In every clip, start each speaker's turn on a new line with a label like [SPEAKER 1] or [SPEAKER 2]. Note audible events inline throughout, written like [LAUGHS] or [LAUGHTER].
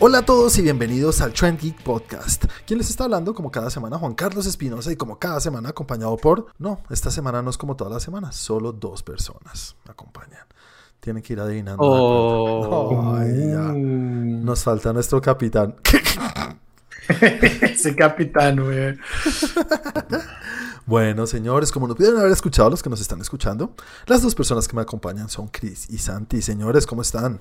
[SPEAKER 1] Hola a todos y bienvenidos al Trend Geek Podcast. ¿Quién les está hablando? Como cada semana, Juan Carlos Espinosa y como cada semana acompañado por... No, esta semana no es como todas las semanas, solo dos personas me acompañan. Tienen que ir adivinando.
[SPEAKER 2] Oh.
[SPEAKER 1] Ay, ya. Nos falta nuestro capitán. [LAUGHS]
[SPEAKER 2] Ese capitán, güey.
[SPEAKER 1] Bueno, señores, como nos pudieron haber escuchado los que nos están escuchando, las dos personas que me acompañan son Chris y Santi. Señores, ¿cómo están?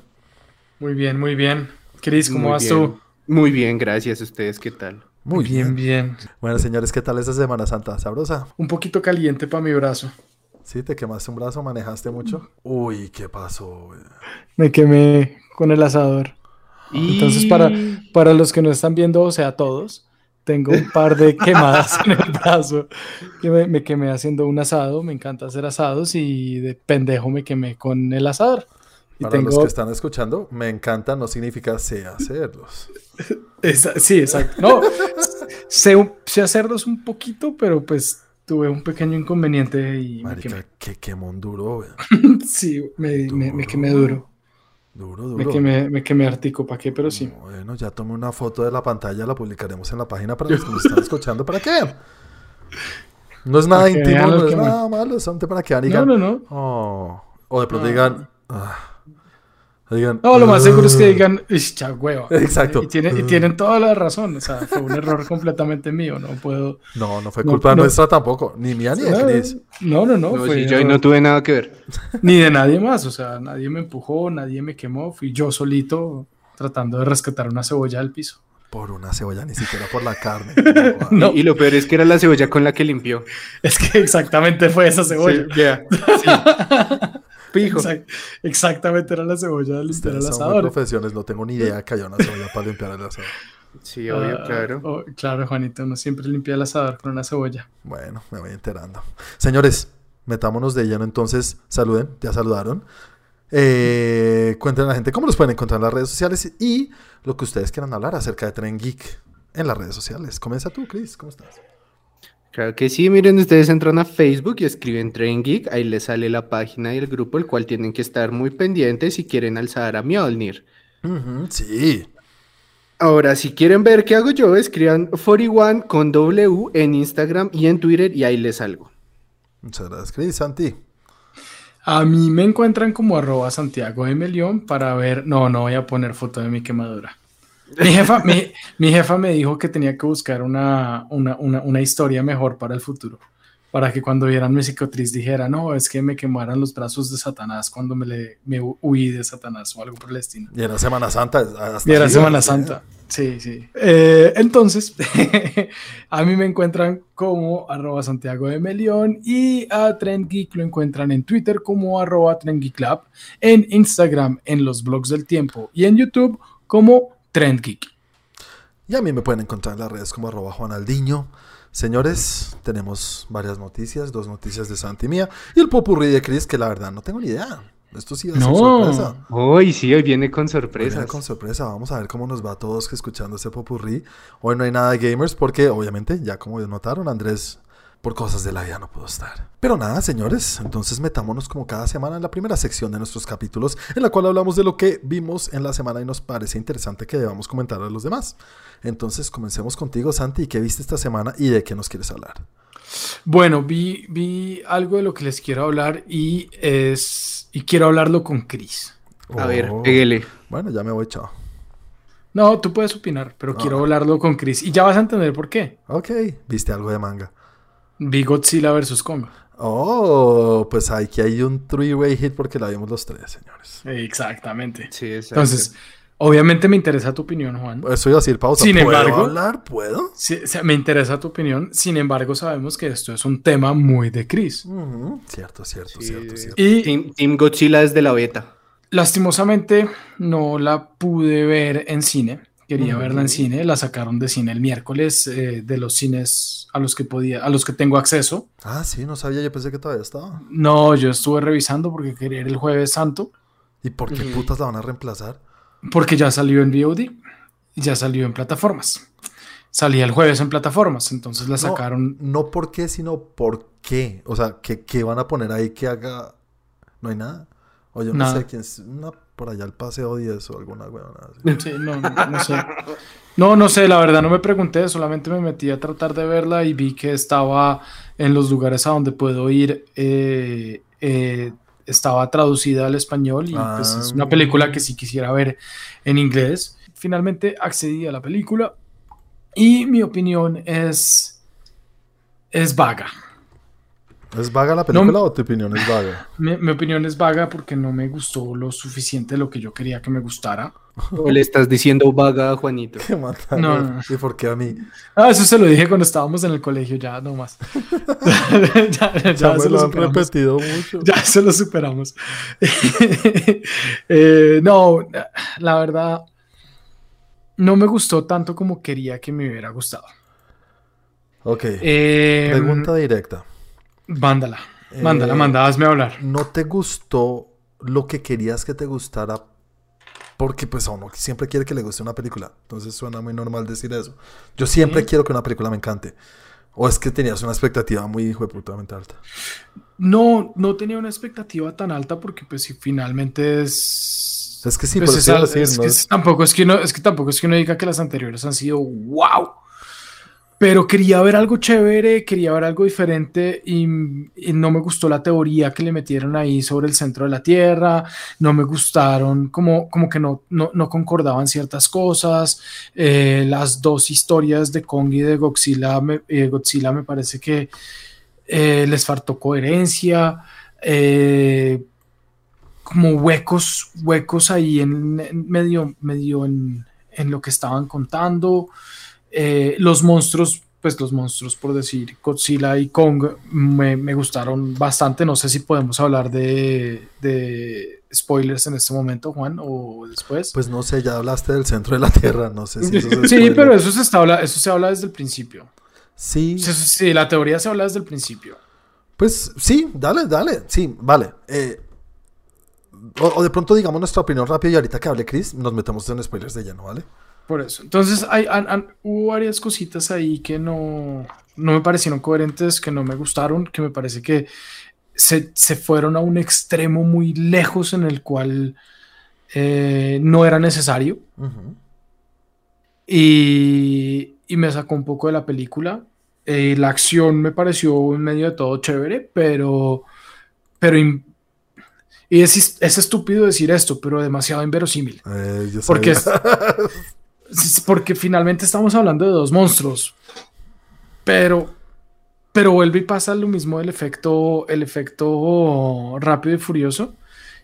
[SPEAKER 2] Muy bien, muy bien. Cris, ¿cómo
[SPEAKER 3] Muy
[SPEAKER 2] vas
[SPEAKER 3] bien.
[SPEAKER 2] tú?
[SPEAKER 3] Muy bien, gracias. ¿Ustedes qué tal?
[SPEAKER 1] Muy bien.
[SPEAKER 2] bien.
[SPEAKER 1] Bueno, señores, ¿qué tal esta Semana Santa? ¿Sabrosa?
[SPEAKER 2] Un poquito caliente para mi brazo.
[SPEAKER 1] ¿Sí? ¿Te quemaste un brazo? ¿Manejaste mucho? Uy, ¿qué pasó?
[SPEAKER 2] Me quemé con el asador. Entonces, para, para los que no están viendo, o sea, todos, tengo un par de [LAUGHS] quemadas en el brazo. Que me, me quemé haciendo un asado. Me encanta hacer asados y de pendejo me quemé con el asador. Y
[SPEAKER 1] Para los
[SPEAKER 2] tengo.
[SPEAKER 1] que están escuchando, me encanta no significa sé hacerlos.
[SPEAKER 2] Esa- sí, exacto. No, [LAUGHS] sé, sé hacerlos un poquito, pero pues tuve un pequeño inconveniente y me quemé.
[SPEAKER 1] Marica, que quemón duro. [LAUGHS]
[SPEAKER 2] Sí, me, me- me quemé duro.
[SPEAKER 1] Duro, duro.
[SPEAKER 2] Me quemé, me quemé artico, ¿para qué? Pero sí.
[SPEAKER 1] Bueno, ya tomé una foto de la pantalla, la publicaremos en la página para los que nos están escuchando. ¿Para qué? No es [LAUGHS] nada
[SPEAKER 2] Para
[SPEAKER 1] íntimo, no
[SPEAKER 2] los
[SPEAKER 1] es nada malo, solamente para que y
[SPEAKER 2] No,
[SPEAKER 1] digan,
[SPEAKER 2] no, no.
[SPEAKER 1] "Oh", o de pronto
[SPEAKER 2] Ah.
[SPEAKER 1] digan, ah, digan,
[SPEAKER 2] No, lo más seguro es que
[SPEAKER 1] "Ah".
[SPEAKER 2] digan, "Ish, cha hueva.
[SPEAKER 1] Exacto.
[SPEAKER 2] Y, tiene- y tienen toda la razón. O sea, fue un error completamente mío. No puedo.
[SPEAKER 1] No, no fue culpa
[SPEAKER 2] no.
[SPEAKER 1] nuestra tampoco, ni mía ni de Chris.
[SPEAKER 2] No, no, no.
[SPEAKER 3] No,
[SPEAKER 2] fue
[SPEAKER 3] sí, yo no tuve nada que ver. [LAUGHS]
[SPEAKER 2] Ni de nadie más. O sea, nadie me empujó, nadie me quemó. Fui yo solito tratando de rescatar una cebolla del piso.
[SPEAKER 1] Por una cebolla, ni siquiera por la carne. [LAUGHS]
[SPEAKER 2] No. [LAUGHS]
[SPEAKER 3] Y, y lo peor es que era la cebolla con la que limpió.
[SPEAKER 2] Es que exactamente fue esa cebolla.
[SPEAKER 3] Sí, vea.
[SPEAKER 2] Exact- exactamente era la cebolla del limpiar el asador.
[SPEAKER 1] profesiones, no tengo ni idea que haya una cebolla para limpiar el asador.
[SPEAKER 3] Sí, obvio,
[SPEAKER 2] Ah,
[SPEAKER 3] claro.
[SPEAKER 2] oh, claro, Juanito, uno siempre limpia el asador con una cebolla.
[SPEAKER 1] Bueno, me voy enterando. Señores, metámonos de lleno entonces. Saluden, ya saludaron. Eh, cuenten a la gente cómo los pueden encontrar en las redes sociales y lo que ustedes quieran hablar acerca de Tren Geek en las redes sociales. Comienza tú, Chris, ¿cómo estás?
[SPEAKER 3] Claro que sí, miren, ustedes entran a Facebook y escriben Train Geek, ahí les sale la página y el grupo, el cual tienen que estar muy pendientes si quieren alzar a Mjolnir.
[SPEAKER 1] Sí.
[SPEAKER 3] Ahora, si quieren ver qué hago yo, escriban 41 con W en Instagram y en Twitter y ahí les salgo.
[SPEAKER 1] Muchas gracias, Chris. Santi.
[SPEAKER 2] A mí me encuentran como arroba Santiago de Melión para ver. No, no voy a poner foto de mi quemadura. Mi jefa, mi, mi jefa me dijo que tenía que buscar una, una, una, una historia mejor para el futuro. Para que cuando vieran mi cicatriz dijera, no, es que me quemaran los brazos de Satanás cuando me, le, me huí de Satanás o algo por el estilo.
[SPEAKER 1] Y era Semana Santa. hasta
[SPEAKER 2] Y era Semana. Santa. Sí, sí. Eh, entonces, [LAUGHS] a mí me encuentran como arroba Santiago de Melión y a Trend Geek lo encuentran en Twitter como arroba Trend Geek Lab, en Instagram en los blogs del tiempo y en YouTube como Trend Geek.
[SPEAKER 1] Y a mí me pueden encontrar en las redes como arroba Juanaldiño. Señores, tenemos varias noticias, dos noticias de Santi y mía y el popurrí de Chris, que la verdad no tengo ni idea. Esto sí va a ser
[SPEAKER 2] No.
[SPEAKER 1] sorpresa.
[SPEAKER 3] Hoy sí, hoy viene con
[SPEAKER 1] Hoy
[SPEAKER 3] sorpresas.
[SPEAKER 1] viene con sorpresa, vamos a ver cómo nos va a todos escuchando este popurrí. Hoy no hay nada de gamers porque obviamente, ya como notaron, Andrés por cosas de la vida no pudo estar. Pero nada, señores, entonces metámonos como cada semana en la primera sección de nuestros capítulos en la cual hablamos de lo que vimos en la semana y nos parece interesante que debamos comentar a los demás. Entonces comencemos contigo, Santi, ¿qué viste esta semana y de qué nos quieres hablar?
[SPEAKER 2] Bueno, vi, vi algo de lo que les quiero hablar y es y quiero hablarlo con Chris.
[SPEAKER 3] A ver,
[SPEAKER 1] Oh.
[SPEAKER 3] pégale.
[SPEAKER 1] Bueno, ya me voy, chao.
[SPEAKER 2] No, tú puedes opinar, pero
[SPEAKER 1] Ah.
[SPEAKER 2] quiero hablarlo con Chris y ya vas a entender por qué.
[SPEAKER 1] Ok, viste algo de manga.
[SPEAKER 2] Vi Godzilla vs. Kong.
[SPEAKER 1] Oh, pues aquí hay un three-way hit porque la vimos los tres, señores.
[SPEAKER 2] Exactamente.
[SPEAKER 3] Sí, exacto.
[SPEAKER 2] Entonces, obviamente me interesa tu opinión, Juan.
[SPEAKER 1] Eso iba a decir pausa.
[SPEAKER 2] Sin
[SPEAKER 1] ¿Puedo
[SPEAKER 2] embargo-
[SPEAKER 1] hablar? ¿Puedo?
[SPEAKER 2] Sí, o sea, me interesa tu opinión. Sin embargo, sabemos que esto es un tema muy de Chris.
[SPEAKER 1] Cierto, cierto,
[SPEAKER 3] Sí.
[SPEAKER 1] cierto, cierto.
[SPEAKER 2] Y
[SPEAKER 3] Team, Team Godzilla desde la beta.
[SPEAKER 2] lastimosamente no la pude ver en cine. Quería verla en cine. La sacaron de cine el miércoles eh, de los cines a los que podía, a los que tengo acceso.
[SPEAKER 1] Ah, sí, no sabía, yo pensé que todavía estaba.
[SPEAKER 2] No, yo estuve revisando porque quería ir el jueves santo.
[SPEAKER 1] ¿Y por qué putas la van a reemplazar?
[SPEAKER 2] Porque ya salió en VOD. Ya salió en plataformas. Salía el jueves en plataformas. Entonces la
[SPEAKER 1] No,
[SPEAKER 2] sacaron.
[SPEAKER 1] No por qué, sino por qué. O sea, ¿qué, qué van a poner ahí que haga? No hay nada. O yo no
[SPEAKER 2] Nada.
[SPEAKER 1] sé quién es. Una por allá el paseo 10 o alguna huevona [LAUGHS]
[SPEAKER 2] Sí, no, no, no sé. No, no sé, la verdad no me pregunté, solamente me metí a tratar de verla y vi que estaba en los lugares a donde puedo ir, eh, eh, estaba traducida al español y pues es una
[SPEAKER 1] Ah.
[SPEAKER 2] película que sí quisiera ver en inglés. Finalmente accedí a la película y mi opinión es, es vaga.
[SPEAKER 1] ¿Es vaga la película o tu opinión es vaga?
[SPEAKER 2] Mi, mi opinión es vaga porque no me gustó lo suficiente lo que yo quería que me gustara. [LAUGHS]
[SPEAKER 3] O le estás diciendo vaga a Juanito. [LAUGHS]
[SPEAKER 1] Qué mata,
[SPEAKER 2] No, no, no.
[SPEAKER 1] ¿Y por qué a mí?
[SPEAKER 2] Ah, eso se lo dije cuando estábamos en el colegio, ya no más. [LAUGHS] ya ya,
[SPEAKER 1] Ya me
[SPEAKER 2] se
[SPEAKER 1] lo
[SPEAKER 2] lo
[SPEAKER 1] han repetido mucho.
[SPEAKER 2] Ya se lo superamos. Eh, no, la verdad, no me gustó tanto como quería que me hubiera gustado.
[SPEAKER 1] Ok,
[SPEAKER 2] Eh,
[SPEAKER 1] pregunta directa.
[SPEAKER 2] Mándala, mándala,
[SPEAKER 1] Eh,
[SPEAKER 2] manda, hazme hablar.
[SPEAKER 1] ¿No te gustó lo que querías que te gustara? Porque pues a uno siempre quiere que le guste una película. Entonces suena muy normal decir eso. Yo siempre
[SPEAKER 2] Sí.
[SPEAKER 1] quiero que una película me encante. O es que tenías una expectativa muy hijo de putamente alta.
[SPEAKER 2] No, no tenía una expectativa tan alta porque pues si finalmente es...
[SPEAKER 1] Es que sí,
[SPEAKER 2] pues,
[SPEAKER 1] por
[SPEAKER 2] es
[SPEAKER 1] decir,
[SPEAKER 2] es
[SPEAKER 1] ¿no?
[SPEAKER 2] que
[SPEAKER 1] Es-
[SPEAKER 2] es- tampoco es que uno, es que tampoco es que uno diga que las anteriores han sido wow. Pero quería ver algo chévere, quería ver algo diferente y, no me gustó la teoría que le metieron ahí sobre el centro de la Tierra, no me gustaron, como, como que no, no, no concordaban ciertas cosas. eh, las dos historias de Kong y de Godzilla me, eh, Godzilla me parece que eh, les faltó coherencia. como huecos, huecos ahí en medio, medio en, en lo que estaban contando. Eh, los monstruos, pues los monstruos, por decir, Godzilla y Kong, me, me gustaron bastante. No sé si podemos hablar de, de spoilers en este momento, Juan, o después.
[SPEAKER 1] Pues no sé, ya hablaste del centro de la Tierra. No sé si eso es [LAUGHS]
[SPEAKER 2] sí, pero eso se, está, habla- eso se habla desde el principio.
[SPEAKER 1] Sí,
[SPEAKER 2] sí, la teoría se habla desde el principio.
[SPEAKER 1] pues sí, dale, dale. Sí, vale. Eh, o, o de pronto digamos nuestra opinión rápida y ahorita que hable Chris, nos metemos en spoilers de lleno, ¿vale?
[SPEAKER 2] Por eso. Entonces, hay, han- han- hubo varias cositas ahí que no, no me parecieron coherentes, que no me gustaron, que me parece que se, se fueron a un extremo muy lejos en el cual eh, no era necesario. Y, y me sacó un poco de la película. Eh, la acción me pareció en medio de todo chévere, pero. pero y es, es estúpido decir esto, pero demasiado inverosímil.
[SPEAKER 1] Eh,
[SPEAKER 2] Porque, es- porque finalmente estamos hablando de dos monstruos. Pero, pero vuelve y pasa lo mismo del efecto, el efecto rápido y furioso.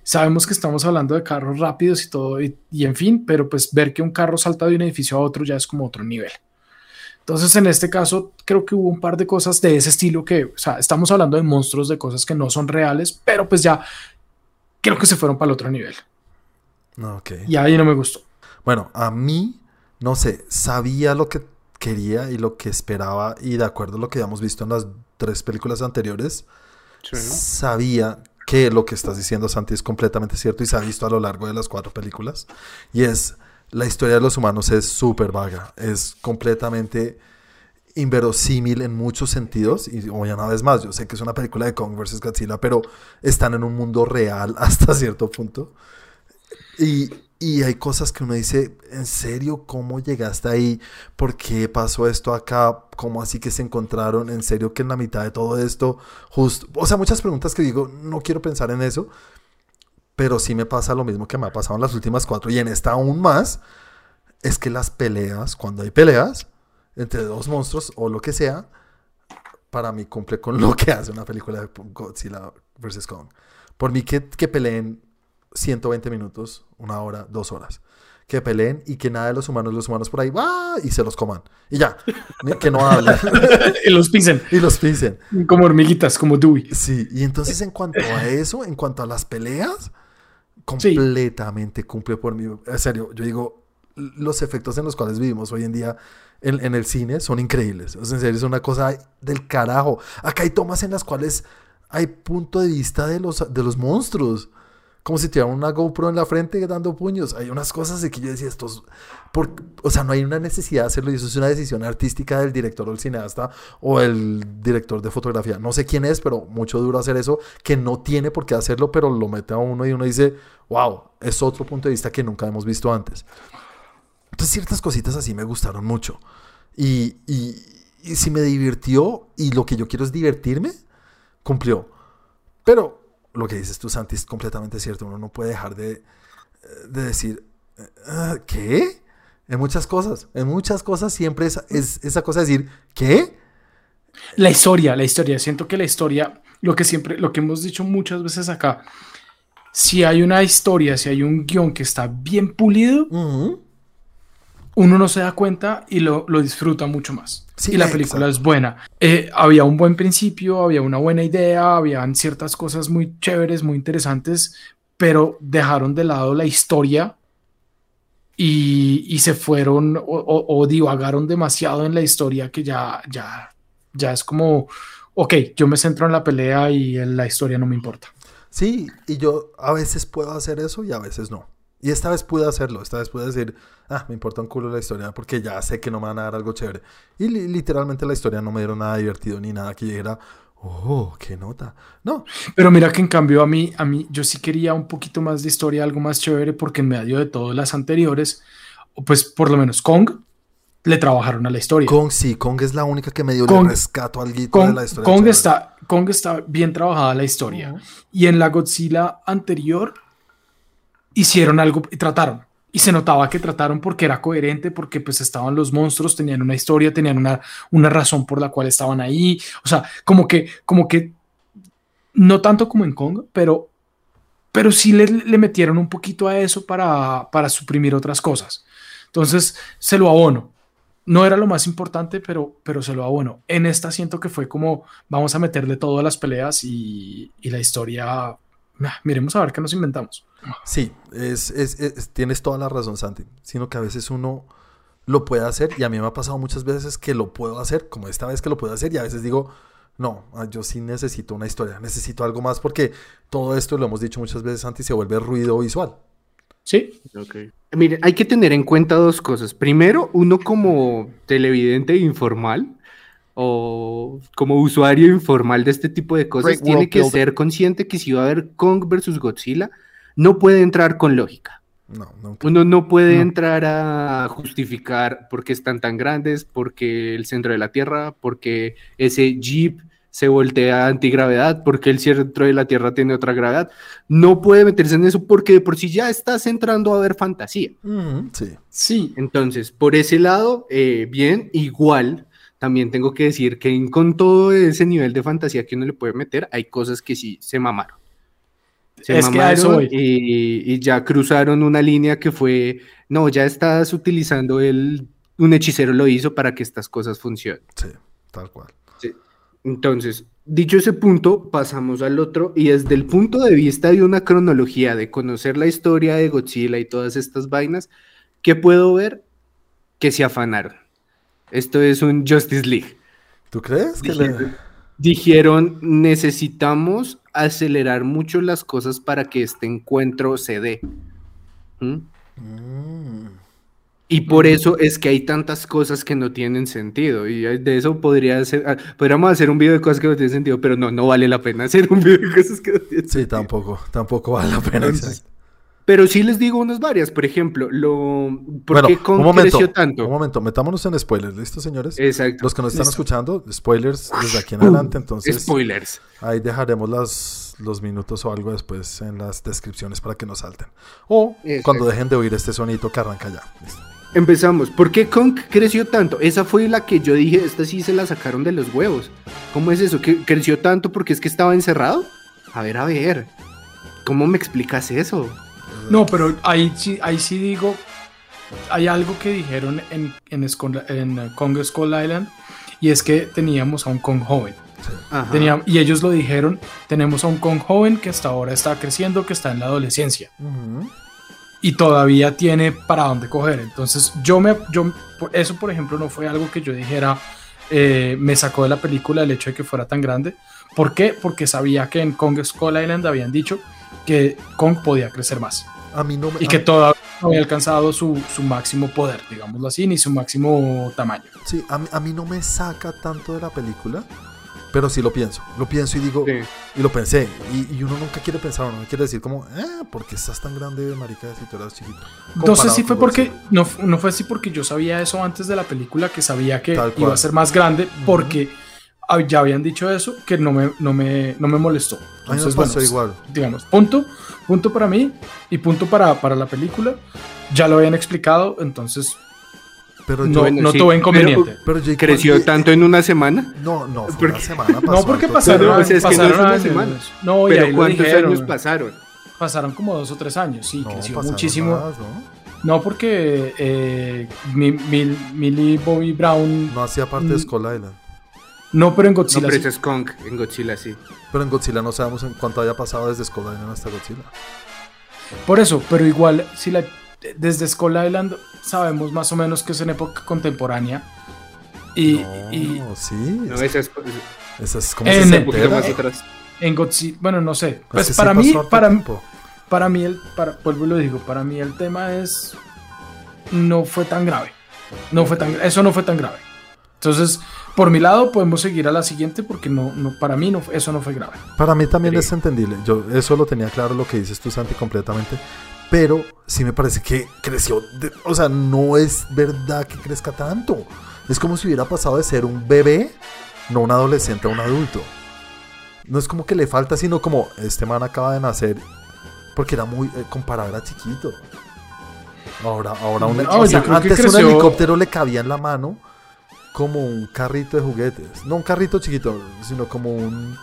[SPEAKER 2] Sabemos que estamos hablando de carros rápidos y todo, y, y en fin, pero pues ver que un carro salta de un edificio a otro ya es como otro nivel. Entonces, en este caso, creo que hubo un par de cosas de ese estilo que, o sea, estamos hablando de monstruos, de cosas que no son reales, pero pues ya creo que se fueron para el otro nivel.
[SPEAKER 1] No, ok.
[SPEAKER 2] Y ahí no me gustó.
[SPEAKER 1] Bueno, a mí, no sé, sabía lo que quería y lo que esperaba y de acuerdo a lo que habíamos visto en las tres películas anteriores, sabía que lo que estás diciendo, Santi, es completamente cierto y se ha visto a lo largo de las cuatro películas. Y es, la historia de los humanos es súper vaga, es completamente inverosímil en muchos sentidos. Y oye, una vez más, yo sé que es una película de Kong vs. Godzilla, pero están en un mundo real [LAUGHS] hasta cierto punto. Y, y hay cosas que uno dice, ¿en serio cómo llegaste ahí? ¿Por qué pasó esto acá? ¿Cómo así que se encontraron? ¿En serio que en la mitad de todo esto, justo... O sea, muchas preguntas que digo, no quiero pensar en eso, pero sí me pasa lo mismo que me ha pasado en las últimas cuatro y en esta aún más, es que las peleas, cuando hay peleas entre dos monstruos o lo que sea, para mí cumple con lo que hace una película de Godzilla vs. Kong. Por mí que, que peleen 120 minutos, una hora, dos horas. Que peleen y que nada de los humanos, los humanos por ahí, ¡ah! y se los coman. Y ya, que no hablen. [LAUGHS]
[SPEAKER 2] y los pisen
[SPEAKER 1] y los pisen.
[SPEAKER 2] como hormiguitas, como Dewey.
[SPEAKER 1] Sí, y entonces en cuanto a eso, en cuanto a las peleas, completamente cumple por mí. En serio, yo digo, los efectos en los cuales vivimos hoy en día en, en el cine son increíbles. O sea, en serio, es una cosa del carajo. Acá hay tomas en las cuales hay punto de vista de los, de los monstruos. Como si tuvieran una GoPro en la frente dando puños. Hay unas cosas de que yo decía, estos, por, o sea, no hay una necesidad de hacerlo y eso es una decisión artística del director o el cineasta o el director de fotografía. No sé quién es, pero mucho duro hacer eso, que no tiene por qué hacerlo, pero lo mete a uno y uno dice, wow, es otro punto de vista que nunca hemos visto antes. Entonces ciertas cositas así me gustaron mucho. Y, y, y si me divirtió y lo que yo quiero es divertirme, cumplió. Pero lo que dices tú, Santi, es completamente cierto. Uno no puede dejar de, de decir, "Ah, ¿qué? En muchas cosas, en muchas cosas siempre es, es esa cosa de decir, ¿qué?
[SPEAKER 2] La historia, la historia. Siento que la historia, lo que siempre, lo que hemos dicho muchas veces acá, si hay una historia, si hay un guion que está bien pulido, uno no se da cuenta y lo, lo disfruta mucho más.
[SPEAKER 1] Sí,
[SPEAKER 2] y la película
[SPEAKER 1] exacto.
[SPEAKER 2] es buena. Eh, había un buen principio, había una buena idea, habían ciertas cosas muy chéveres, muy interesantes, pero dejaron de lado la historia y, y se fueron o, o- o divagaron demasiado en la historia que ya, ya, ya es como, ok, yo me centro en la pelea y en la historia no me importa.
[SPEAKER 1] Sí, y yo a veces puedo hacer eso y a veces no. Y esta vez pude hacerlo, esta vez pude decir, ah, me importa un culo la historia porque ya sé que no me van a dar algo chévere. Y li- literalmente la historia no me dieron nada divertido ni nada que yo dijera, oh, qué nota. No,
[SPEAKER 2] Pero mira que en cambio a mí, a mí, yo sí quería un poquito más de historia, algo más chévere, porque en medio de todas las anteriores, pues por lo menos Kong le trabajaron a la historia.
[SPEAKER 1] Kong sí, Kong es la única que medio
[SPEAKER 2] Kong-
[SPEAKER 1] le rescato de
[SPEAKER 2] Kong,
[SPEAKER 1] la historia.
[SPEAKER 2] Kong
[SPEAKER 1] chévere.
[SPEAKER 2] está, Kong está bien trabajada la historia.
[SPEAKER 1] Ujú.
[SPEAKER 2] Y en la Godzilla anterior hicieron algo y trataron. Y se notaba que trataron porque era coherente, porque pues estaban los monstruos, tenían una historia, tenían una, una razón por la cual estaban ahí. O sea, como que, como que, no tanto como en Kong, pero, pero sí le, metieron un poquito a eso para, para suprimir otras cosas. Entonces, se lo abono. No era lo más importante, pero, pero se lo abono. En esta siento que fue como, vamos a meterle todo a las peleas y, y la historia, miremos a ver qué nos inventamos.
[SPEAKER 1] Sí, es, es- es- tienes toda la razón, Santi. Sino que a veces uno lo puede hacer y a mí me ha pasado muchas veces que lo puedo hacer, como esta vez que lo puedo hacer y a veces digo, no, ah, yo sí necesito una historia, necesito algo más porque todo esto, lo hemos dicho muchas veces, Santi, se vuelve ruido visual.
[SPEAKER 2] Sí,
[SPEAKER 3] Mire, hay que tener en cuenta dos cosas. Primero, uno como televidente informal o como usuario informal de este tipo de cosas,
[SPEAKER 4] Great
[SPEAKER 3] tiene que ser consciente que si va a haber Kong versus Godzilla, no puede entrar con lógica.
[SPEAKER 1] No, nunca.
[SPEAKER 3] Uno no puede
[SPEAKER 2] No.
[SPEAKER 3] entrar a justificar por qué están tan grandes, porque el centro de la Tierra, porque ese jeep se voltea a antigravedad, porque el centro de la Tierra tiene otra gravedad. No puede meterse en eso porque de por sí ya estás entrando a ver fantasía.
[SPEAKER 1] Ujú, sí.
[SPEAKER 2] sí.
[SPEAKER 3] Entonces, por ese lado, eh, bien, igual, también tengo que decir que con todo ese nivel de fantasía que uno le puede meter, hay cosas que sí se mamaron. Se
[SPEAKER 2] Es que
[SPEAKER 3] mamaron
[SPEAKER 2] voy.
[SPEAKER 3] y, y ya cruzaron una línea que fue, no, ya estás utilizando el, un hechicero lo hizo para que estas cosas funcionen.
[SPEAKER 1] Sí, tal cual.
[SPEAKER 3] Entonces, dicho ese punto, pasamos al otro y desde el punto de vista de una cronología, de conocer la historia de Godzilla y todas estas vainas, ¿qué puedo ver? Que se afanaron. Esto es un Justice League.
[SPEAKER 1] ¿Tú crees que.
[SPEAKER 3] Dijeron, dijeron, necesitamos acelerar mucho las cosas para que este encuentro se dé. ¿Mm?
[SPEAKER 1] Mm,
[SPEAKER 3] Y por eso es que hay tantas cosas que no tienen sentido. Y de eso podría ser, ah, podríamos hacer un video de cosas que no tienen sentido, pero no, no vale la pena hacer un video de cosas que no tienen
[SPEAKER 1] Sí,
[SPEAKER 3] sentido.
[SPEAKER 1] tampoco, tampoco vale la pena.
[SPEAKER 3] Entonces. Pero sí les digo unas varias. Por ejemplo, lo, ¿por
[SPEAKER 1] Bueno,
[SPEAKER 3] qué Kong
[SPEAKER 1] un momento,
[SPEAKER 3] creció tanto?
[SPEAKER 1] un momento, metámonos en spoilers, ¿listo, señores?
[SPEAKER 3] Exacto.
[SPEAKER 1] Los que nos están
[SPEAKER 2] Listo.
[SPEAKER 1] escuchando, spoilers desde aquí en adelante, entonces
[SPEAKER 3] Spoilers.
[SPEAKER 1] ahí dejaremos las, los minutos o algo después en las descripciones para que nos salten. O
[SPEAKER 3] Exacto.
[SPEAKER 1] cuando dejen de oír este sonito que arranca ya. Listo.
[SPEAKER 3] Empezamos. ¿Por qué Kong creció tanto? Esa fue la que yo dije, esta sí se la sacaron de los huevos. ¿Cómo es eso? ¿Que creció tanto porque es que estaba encerrado? A ver, a ver. ¿Cómo me explicas eso?
[SPEAKER 2] No, pero ahí sí, ahí sí digo, hay algo que dijeron en, en, en Kong Skull Island y es que teníamos a un Kong joven.
[SPEAKER 3] Ajá.
[SPEAKER 2] Tenía- y ellos lo dijeron, tenemos a un Kong joven que hasta ahora está creciendo, que está en la adolescencia y todavía tiene para dónde coger. Entonces yo me, yo, eso por ejemplo no fue algo que yo dijera, eh, me sacó de la película el hecho de que fuera tan grande. ¿Por qué? Porque sabía que en Kong Skull Island habían dicho que Kong podía crecer más
[SPEAKER 1] A mí no me.
[SPEAKER 2] y que todavía no había alcanzado su, su máximo poder, digámoslo así, ni su máximo tamaño.
[SPEAKER 1] Sí, a mí, a mí no me saca tanto de la película, pero sí lo pienso. Lo pienso y digo,
[SPEAKER 3] Sí.
[SPEAKER 1] y lo pensé. Y, y uno nunca quiere pensar, uno quiere decir como, eh, ¿por qué estás tan grande, marica, si tú eras chiquito?
[SPEAKER 2] No sé si fue porque no, no fue así porque yo sabía eso antes de la película, que sabía que iba a ser más grande, porque ya habían dicho eso, que no me, no me, no me molestó. Entonces, bueno,
[SPEAKER 1] igual.
[SPEAKER 2] digamos, punto, punto para mí y punto para, para la película. Ya lo habían explicado, entonces
[SPEAKER 1] Pero yo,
[SPEAKER 2] no,
[SPEAKER 3] bueno,
[SPEAKER 2] no
[SPEAKER 3] sí,
[SPEAKER 2] tuve inconveniente.
[SPEAKER 1] pero yo
[SPEAKER 3] Creció tanto en una semana.
[SPEAKER 1] No, no, fue
[SPEAKER 3] Porque-
[SPEAKER 1] una semana. pasó
[SPEAKER 2] no, porque pasaron,
[SPEAKER 3] No, no, o sea, es que no
[SPEAKER 2] pasaron
[SPEAKER 3] una
[SPEAKER 2] años.
[SPEAKER 3] semana.
[SPEAKER 2] No,
[SPEAKER 3] pero ¿cuántos
[SPEAKER 2] dijeron.
[SPEAKER 3] años pasaron?
[SPEAKER 2] Pasaron como dos o tres años, sí,
[SPEAKER 1] No,
[SPEAKER 2] creció muchísimo.
[SPEAKER 1] más, ¿no?
[SPEAKER 2] No, porque eh, Mi- Mil- Millie Bobby Brown.
[SPEAKER 1] No hacía parte de. Skull Island.
[SPEAKER 2] No, pero en
[SPEAKER 3] No,
[SPEAKER 2] Godzilla.
[SPEAKER 3] pero
[SPEAKER 2] sí.
[SPEAKER 3] es Kong en Godzilla, sí.
[SPEAKER 1] Pero en Godzilla no sabemos en cuánto haya pasado desde Skull Island hasta Godzilla.
[SPEAKER 2] Por eso, pero igual, si la, desde Skull Island sabemos más o menos que es en época contemporánea. Y,
[SPEAKER 1] no,
[SPEAKER 2] y
[SPEAKER 1] sí.
[SPEAKER 3] No,
[SPEAKER 1] es-
[SPEAKER 3] esa es
[SPEAKER 1] esa es como
[SPEAKER 2] En-
[SPEAKER 1] se
[SPEAKER 3] un poquito más
[SPEAKER 1] entera.
[SPEAKER 3] atrás.
[SPEAKER 2] en Godzilla, bueno, no sé.
[SPEAKER 1] Es
[SPEAKER 2] Pues
[SPEAKER 1] que sí
[SPEAKER 2] para mí, para,
[SPEAKER 1] tiempo.
[SPEAKER 2] para mí, el, para, vuelvo y lo digo, para mí el tema es, no fue tan grave. No fue tan, eso no fue tan grave. Entonces, por mi lado, podemos seguir a la siguiente porque no, no para mí no, eso no fue grave.
[SPEAKER 1] Para mí también es entendible. Yo eso lo tenía claro lo que dices tú, Santi, completamente. Pero sí me parece que creció. de- o sea, no es verdad que crezca tanto. Es como si hubiera pasado de ser un bebé, no un adolescente, a un adulto. No es como que le falta, sino como este man acaba de nacer. Porque era muy. Eh, comparado, era chiquito. Ahora, ahora un,
[SPEAKER 2] No,
[SPEAKER 1] o sea, antes un helicóptero le cabía en la mano como un carrito de juguetes. No un carrito chiquito, sino como un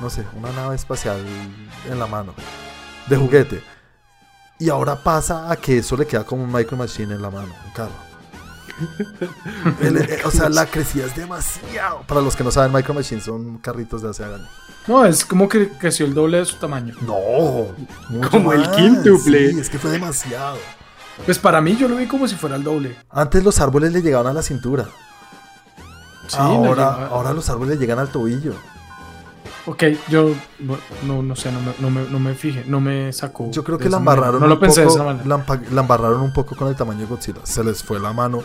[SPEAKER 1] no sé, una nave espacial en la mano, de juguete. Y ahora pasa a que eso le queda como un Micro Machine en la mano, un carro. [LAUGHS] El- eh, o sea, la crecida es demasiado. Para los que no saben, Micro Machines son carritos de hace años.
[SPEAKER 2] No, es como que creció el doble de su tamaño.
[SPEAKER 1] No,
[SPEAKER 3] Como el
[SPEAKER 1] más.
[SPEAKER 3] quíntuple.
[SPEAKER 1] Sí, es que fue demasiado.
[SPEAKER 2] Pues para mí yo lo vi como si fuera el doble.
[SPEAKER 1] Antes los árboles le llegaban a la cintura.
[SPEAKER 2] Sí,
[SPEAKER 1] ahora, ahora los árboles le llegan al tobillo.
[SPEAKER 2] Ok, yo bueno, no, no sé, no me, no, me, no me fijé, no me sacó.
[SPEAKER 1] Yo creo
[SPEAKER 2] de
[SPEAKER 1] que la
[SPEAKER 2] esa
[SPEAKER 1] embarraron
[SPEAKER 2] No lo
[SPEAKER 1] un
[SPEAKER 2] pensé de
[SPEAKER 1] poco,
[SPEAKER 2] esa manera.
[SPEAKER 1] la, embarraron un poco con el tamaño de Godzilla. Se les fue la mano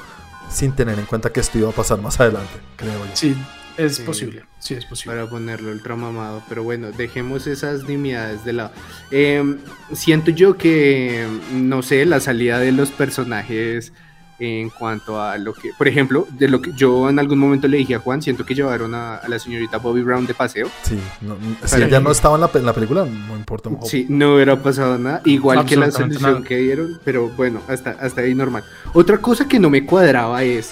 [SPEAKER 1] sin tener en cuenta que esto iba a pasar más adelante, creo yo.
[SPEAKER 2] Sí, es
[SPEAKER 3] Sí.
[SPEAKER 2] posible. Sí, es posible.
[SPEAKER 3] para ponerlo ultra mamado. Pero bueno, dejemos esas nimiedades de lado. Eh, siento yo que, no sé, la salida de los personajes en cuanto a lo que, por ejemplo, de lo que yo en algún momento le dije a Juan, siento que llevaron a, a la señorita Bobby Brown de paseo.
[SPEAKER 1] Sí, no- no- si ella no estaba en la, pe- en la película, no importa. un
[SPEAKER 3] Sí, no hubiera pasado nada, igual que la solución
[SPEAKER 2] nada.
[SPEAKER 3] que dieron, pero bueno, hasta, hasta ahí normal. Otra cosa que no me cuadraba es,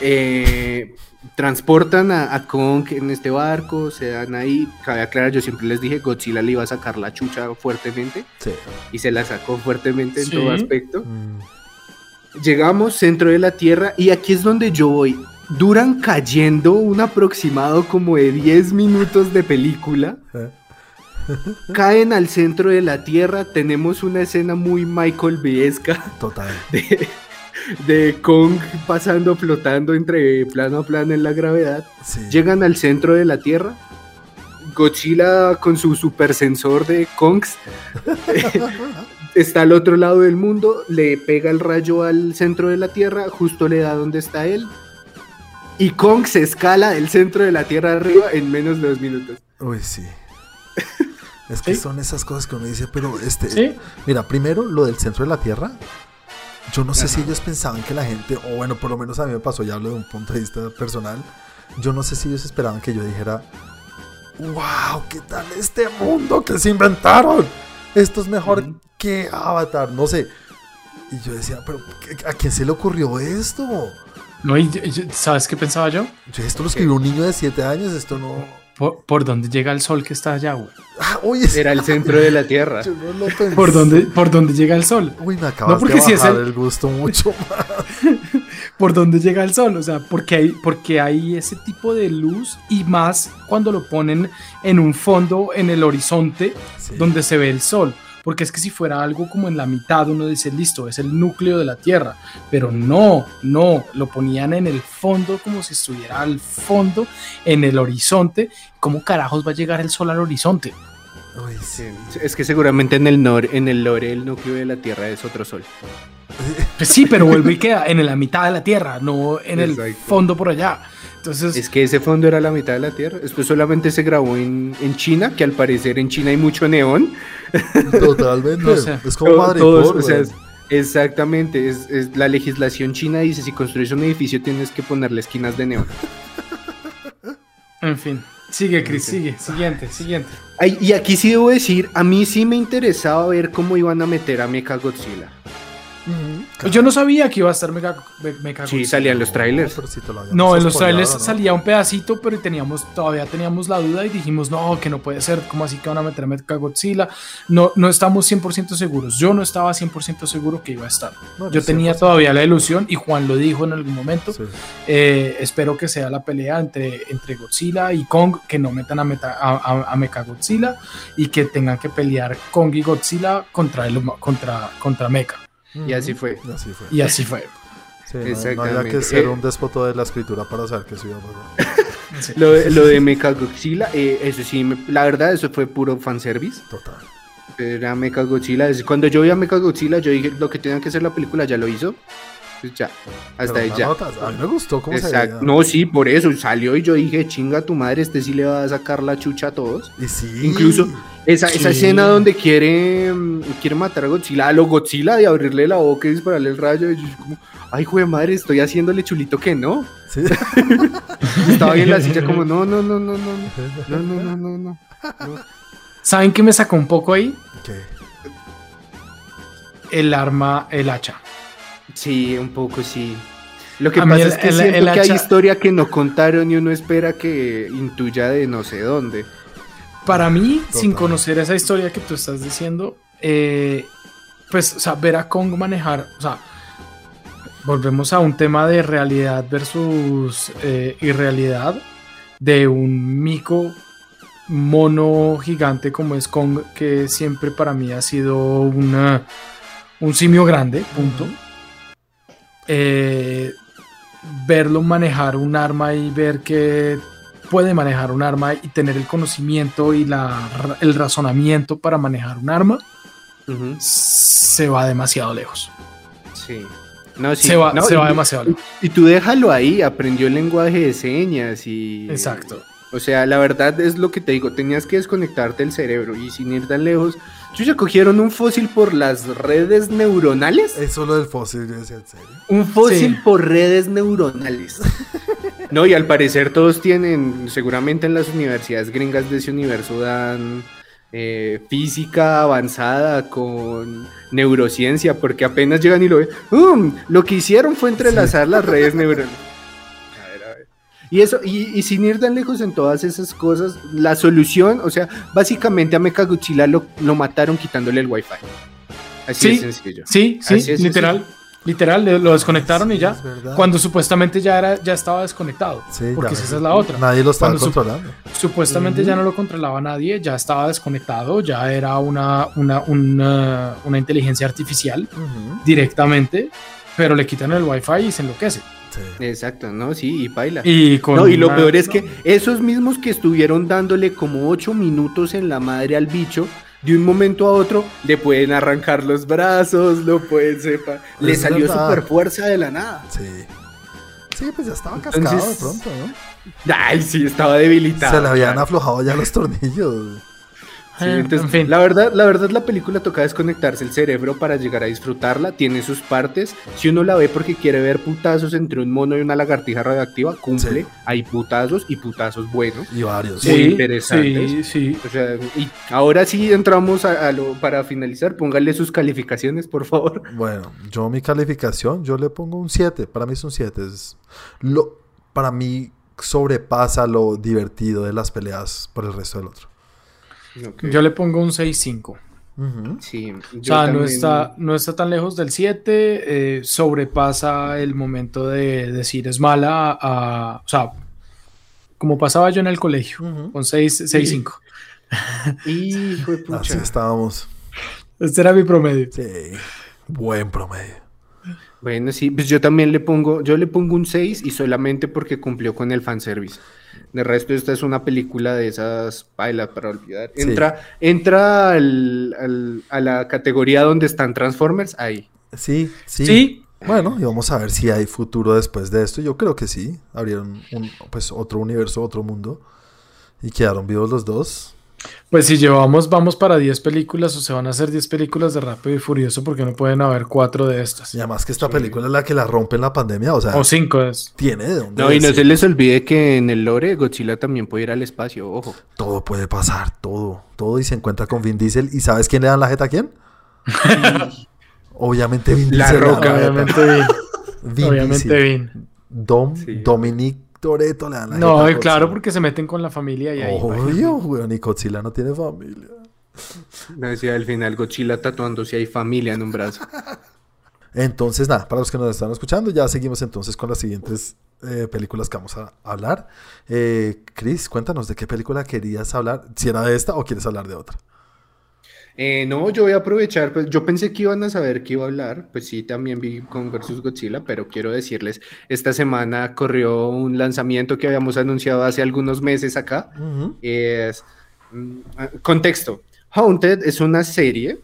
[SPEAKER 3] eh, transportan a, a Kong en este barco, se dan ahí, cabe aclarar, yo siempre les dije, Godzilla le iba a sacar la chucha fuertemente,
[SPEAKER 1] Sí.
[SPEAKER 3] y se la sacó fuertemente en
[SPEAKER 2] Sí.
[SPEAKER 3] todo aspecto.
[SPEAKER 1] Mm,
[SPEAKER 3] Llegamos, centro de la Tierra, y aquí es donde yo voy. Duran cayendo un aproximado como de 10 minutos de película. [LAUGHS] Caen al centro de la Tierra. Tenemos una escena muy Michael Bayesca
[SPEAKER 1] Total. [LAUGHS]
[SPEAKER 3] de, de Kong pasando, flotando entre plano a plano en la gravedad.
[SPEAKER 1] Sí.
[SPEAKER 3] Llegan al centro de la Tierra. Godzilla con su super sensor de Kongs [LAUGHS] está al otro lado del mundo, le pega el rayo al centro de la Tierra, justo le da donde está él. Y Kong se escala del centro de la Tierra arriba en menos de dos minutos.
[SPEAKER 1] Uy, sí. [LAUGHS] Es que
[SPEAKER 2] Sí.
[SPEAKER 1] son esas cosas que uno dice, pero este.
[SPEAKER 2] Sí,
[SPEAKER 1] Mira, primero lo del centro de la Tierra. Yo no sé
[SPEAKER 3] Ajá.
[SPEAKER 1] si ellos pensaban que la gente, o bueno, por lo menos a mí me pasó, ya hablo de un punto de vista personal. Yo no sé si ellos esperaban que yo dijera, wow, ¿qué tal este mundo que se inventaron? Esto es mejor. Que Avatar, no sé. Y yo decía, pero ¿a quién se le ocurrió esto?
[SPEAKER 2] no, y- y- ¿sabes qué pensaba yo?
[SPEAKER 1] Yo, esto lo escribió un niño de 7 años, esto no...
[SPEAKER 2] Por, por dónde llega el sol que está allá, güey.
[SPEAKER 1] Ah, oye,
[SPEAKER 3] Era el centro de la Tierra.
[SPEAKER 1] yo no lo pensé.
[SPEAKER 2] ¿Por dónde, por dónde llega el sol?
[SPEAKER 1] Uy, me acabas
[SPEAKER 2] porque
[SPEAKER 1] de
[SPEAKER 2] si es
[SPEAKER 1] bajar
[SPEAKER 2] el-
[SPEAKER 1] el gusto mucho [LAUGHS]
[SPEAKER 2] ¿Por dónde llega el sol? O sea, porque hay, porque hay ese tipo de luz y más cuando lo ponen en un fondo en el horizonte
[SPEAKER 1] Sí.
[SPEAKER 2] donde se ve el sol. Porque es que si fuera algo como en la mitad, uno dice, listo, es el núcleo de la Tierra. Pero no, no, lo ponían en el fondo como si estuviera al fondo, en el horizonte. ¿Cómo carajos va a llegar el sol al horizonte?
[SPEAKER 1] Uy, sí.
[SPEAKER 3] Sí, Es que seguramente en el, nor en el lore el núcleo de la Tierra es otro sol.
[SPEAKER 2] Pues sí, pero vuelve y queda en la mitad de la Tierra, no en el fondo por allá. Entonces,
[SPEAKER 3] Es que ese fondo era la mitad de la Tierra. Esto solamente se grabó en, en China, que al parecer en China hay mucho neón. [LAUGHS]
[SPEAKER 1] Totalmente.
[SPEAKER 2] O sea,
[SPEAKER 1] es como
[SPEAKER 3] To-
[SPEAKER 1] Madrid.
[SPEAKER 3] todos, o sea, es- exactamente. Es, es- la legislación china dice si construyes un edificio tienes que ponerle esquinas de neón. [LAUGHS]
[SPEAKER 2] en fin. Sigue, Chris, sigue. Siguiente, siguiente.
[SPEAKER 3] Ay, y aquí sí debo decir, a mí sí me interesaba ver cómo iban a meter a Mecha Godzilla.
[SPEAKER 2] Yo no sabía que iba a estar Mega, Me- Mecha
[SPEAKER 3] Sí,
[SPEAKER 2] Godzilla.
[SPEAKER 3] salían los trailers.
[SPEAKER 2] No, en los trailers
[SPEAKER 1] ¿no?
[SPEAKER 2] salía un pedacito, pero teníamos, todavía teníamos la duda y dijimos, no, que no puede ser, ¿cómo así que van a meter a Mecha Godzilla? No, no estamos 100% seguros. Yo no estaba 100% seguro que iba a estar.
[SPEAKER 1] No,
[SPEAKER 2] Yo tenía
[SPEAKER 1] 100%.
[SPEAKER 2] todavía la ilusión y Juan lo dijo en algún momento.
[SPEAKER 1] Sí.
[SPEAKER 2] Eh, espero que sea la pelea entre, entre Godzilla y Kong, que no metan a, Meta, a, a, a Mechagodzilla y que tengan que pelear Kong y Godzilla contra, el, contra, contra Mecha.
[SPEAKER 3] Y así fue.
[SPEAKER 1] Y así fue.
[SPEAKER 2] Y así fue.
[SPEAKER 1] Sí, no- no, había que ser
[SPEAKER 3] Eh,
[SPEAKER 1] un despoto de la escritura para saber que eso iba a. [LAUGHS]
[SPEAKER 2] Sí.
[SPEAKER 3] Lo, de- lo de Mecha Godzilla, eh, eso sí, me- la verdad, eso fue puro fanservice.
[SPEAKER 1] Total.
[SPEAKER 3] Era Mecha Godzilla. es- Cuando yo vi a Mecha Godzilla, yo dije, lo que tenía que hacer la película ya lo hizo. Pues ya, hasta ahí ya.
[SPEAKER 1] notas, A mí me gustó cómo se
[SPEAKER 3] Exacto. No, sí, por eso salió y yo dije, chinga tu madre, este sí le va a sacar la chucha a todos.
[SPEAKER 1] Y sí.
[SPEAKER 3] Incluso esa, esa escena donde quiere, mm, quiere matar a Godzilla, a lo Godzilla y abrirle la boca y dispararle el rayo. Y yo como, ay, jue madre, estoy haciéndole chulito que no.
[SPEAKER 1] Sí. [LAUGHS]
[SPEAKER 3] Estaba ahí en la silla como, no, no, no, no, no, no, no, no, no, no.
[SPEAKER 2] ¿Saben qué me sacó un poco ahí?
[SPEAKER 1] ¿Qué?
[SPEAKER 2] El arma, el hacha.
[SPEAKER 3] Sí, un poco sí. Lo que
[SPEAKER 2] A
[SPEAKER 3] pasa
[SPEAKER 2] el-
[SPEAKER 3] es que
[SPEAKER 2] el-
[SPEAKER 3] siento
[SPEAKER 2] el
[SPEAKER 3] que hay historia que no contaron y uno espera que intuya de no sé dónde.
[SPEAKER 2] Para mí, sin conocer esa historia que tú estás diciendo, eh, pues, o sea, ver a Kong manejar, o sea, volvemos a un tema de realidad versus eh, irrealidad de un mico mono gigante como es Kong, que siempre para mí ha sido una, un simio grande, punto. Eh, verlo manejar un arma y ver que puede manejar un arma y tener el conocimiento y la, el razonamiento para manejar un arma, se va demasiado lejos.
[SPEAKER 3] Sí. No, sí.
[SPEAKER 2] se va,
[SPEAKER 3] no,
[SPEAKER 2] se va
[SPEAKER 3] y-
[SPEAKER 2] demasiado lejos.
[SPEAKER 3] Y tú déjalo ahí, aprendió el lenguaje de señas y...
[SPEAKER 2] Exacto.
[SPEAKER 3] O sea, la verdad es lo que te digo, tenías que desconectarte el cerebro y sin ir tan lejos. Yo ya cogieron un fósil por las redes neuronales.
[SPEAKER 1] Eso lo del fósil, yo decía, ¿en serio?
[SPEAKER 3] Un fósil
[SPEAKER 2] Sí.
[SPEAKER 3] por redes neuronales. [LAUGHS] No, y al parecer todos tienen, seguramente en las universidades gringas de ese universo dan eh, física avanzada con neurociencia, porque apenas llegan y lo ven. "Um, lo que hicieron fue entrelazar las redes neuronales. Y eso, y, y sin ir tan lejos en todas esas cosas, la solución, o sea, básicamente a Mechagodzilla lo, lo mataron quitándole el wifi. Así
[SPEAKER 2] Sí.
[SPEAKER 3] de sencillo.
[SPEAKER 2] Sí, sí,
[SPEAKER 3] Así es,
[SPEAKER 2] literal. Literal, lo desconectaron y ya. Cuando supuestamente ya era, ya estaba desconectado.
[SPEAKER 1] Sí,
[SPEAKER 2] porque
[SPEAKER 1] ya
[SPEAKER 2] esa es la otra.
[SPEAKER 1] Nadie lo estaba
[SPEAKER 2] Cuando su-
[SPEAKER 1] controlando.
[SPEAKER 2] Supuestamente ya no lo controlaba nadie, ya estaba desconectado, ya era una, una, una, una inteligencia artificial directamente, pero le quitan el wifi y se enloquece.
[SPEAKER 3] Exacto, ¿no? Sí, y baila.
[SPEAKER 2] Y, con
[SPEAKER 3] No, y lo
[SPEAKER 2] una-
[SPEAKER 3] peor es que esos mismos que estuvieron dándole como ocho minutos en la madre al bicho, de un momento a otro le pueden arrancar los brazos, lo pueden sepa. Le
[SPEAKER 1] Es
[SPEAKER 3] salió
[SPEAKER 1] verdad.
[SPEAKER 3] super fuerza de la nada.
[SPEAKER 1] Sí. Sí, pues ya estaba cascado
[SPEAKER 3] Entonces-
[SPEAKER 1] de pronto, ¿no?
[SPEAKER 3] Ay, sí, estaba debilitado.
[SPEAKER 1] Se le habían aflojado ya los tornillos.
[SPEAKER 3] Sí,
[SPEAKER 2] Eh,
[SPEAKER 3] entonces,
[SPEAKER 2] en fin.
[SPEAKER 3] la verdad, la verdad, la película toca desconectarse el cerebro para llegar a disfrutarla. Tiene sus partes. Si uno la ve porque quiere ver putazos entre un mono y una lagartija radioactiva, cumple.
[SPEAKER 1] Sí.
[SPEAKER 3] Hay putazos y putazos buenos.
[SPEAKER 1] Y varios.
[SPEAKER 3] muy
[SPEAKER 2] Sí,
[SPEAKER 3] interesantes.
[SPEAKER 2] Sí, sí.
[SPEAKER 3] O sea, y ahora sí entramos a, a lo para finalizar. Póngale sus calificaciones, por favor.
[SPEAKER 1] Bueno, yo mi calificación, yo le pongo un 7. Para mí es un 7. Es lo, para mí sobrepasa lo divertido de las peleas por el resto del otro.
[SPEAKER 2] Yo le pongo un 6-5.
[SPEAKER 1] Ujú.
[SPEAKER 3] Sí,
[SPEAKER 2] O sea, no
[SPEAKER 3] también-
[SPEAKER 2] está, no está tan lejos del 7, eh, sobrepasa el momento de decir es mala, a, o sea, como pasaba yo en el colegio,
[SPEAKER 1] Ujú.
[SPEAKER 2] con 6-5. [LAUGHS]
[SPEAKER 3] Hijo de
[SPEAKER 1] Así
[SPEAKER 3] pucha.
[SPEAKER 1] estábamos.
[SPEAKER 2] Este era mi promedio.
[SPEAKER 1] Sí. Buen promedio.
[SPEAKER 3] Bueno, sí, pues yo también le pongo, yo le pongo un 6 y solamente porque cumplió con el fanservice. De resto, esta es una película de esas bailas para olvidar.
[SPEAKER 1] Sí.
[SPEAKER 3] Entra, entra al- al- a la categoría donde están Transformers, ahí.
[SPEAKER 1] Sí, sí.
[SPEAKER 2] Sí,
[SPEAKER 1] Bueno, y vamos a ver si hay futuro después de esto. Yo creo que sí. Abrieron un, pues, otro universo, otro mundo. Y quedaron vivos los dos.
[SPEAKER 2] Pues si llevamos, vamos para 10 películas o se van a hacer 10 películas de Rápido y Furioso porque no pueden haber 4 de estas.
[SPEAKER 1] Y además que esta película es la que la rompe en la pandemia. O sea,
[SPEAKER 2] O 5 es.
[SPEAKER 1] tiene de dónde
[SPEAKER 3] No, y no se les olvide que en el lore Godzilla también puede ir al espacio, ojo.
[SPEAKER 1] Todo puede pasar, todo. Todo y se encuentra con Vin Diesel. ¿Y sabes quién le dan la jeta a quién? [LAUGHS] Obviamente Vin Diesel.
[SPEAKER 3] Roca,
[SPEAKER 1] la jeta.
[SPEAKER 2] Obviamente Vin.
[SPEAKER 1] Vin
[SPEAKER 2] Obviamente
[SPEAKER 1] Diesel.
[SPEAKER 2] Vin.
[SPEAKER 1] Dom,
[SPEAKER 3] Sí.
[SPEAKER 1] Dominic Toretto le dan la
[SPEAKER 2] No, y claro, porque se meten con la familia y ahí.
[SPEAKER 1] Obvio, weón. Y Godzilla no tiene familia.
[SPEAKER 3] No decía al final Godzilla tatuándose hay familia en un brazo. [LAUGHS]
[SPEAKER 1] Entonces, nada, para los que nos están escuchando, ya seguimos entonces con las siguientes eh, películas que vamos a hablar. Eh, Chris, cuéntanos de qué película querías hablar, si era de esta o quieres hablar de otra.
[SPEAKER 3] Eh, no, yo voy a aprovechar, pues yo pensé que iban a saber que iba a hablar, pues sí, también vi con versus Godzilla, pero quiero decirles, esta semana corrió un lanzamiento que habíamos anunciado hace algunos meses acá. Es, mm, ah, contexto, Haunted es una serie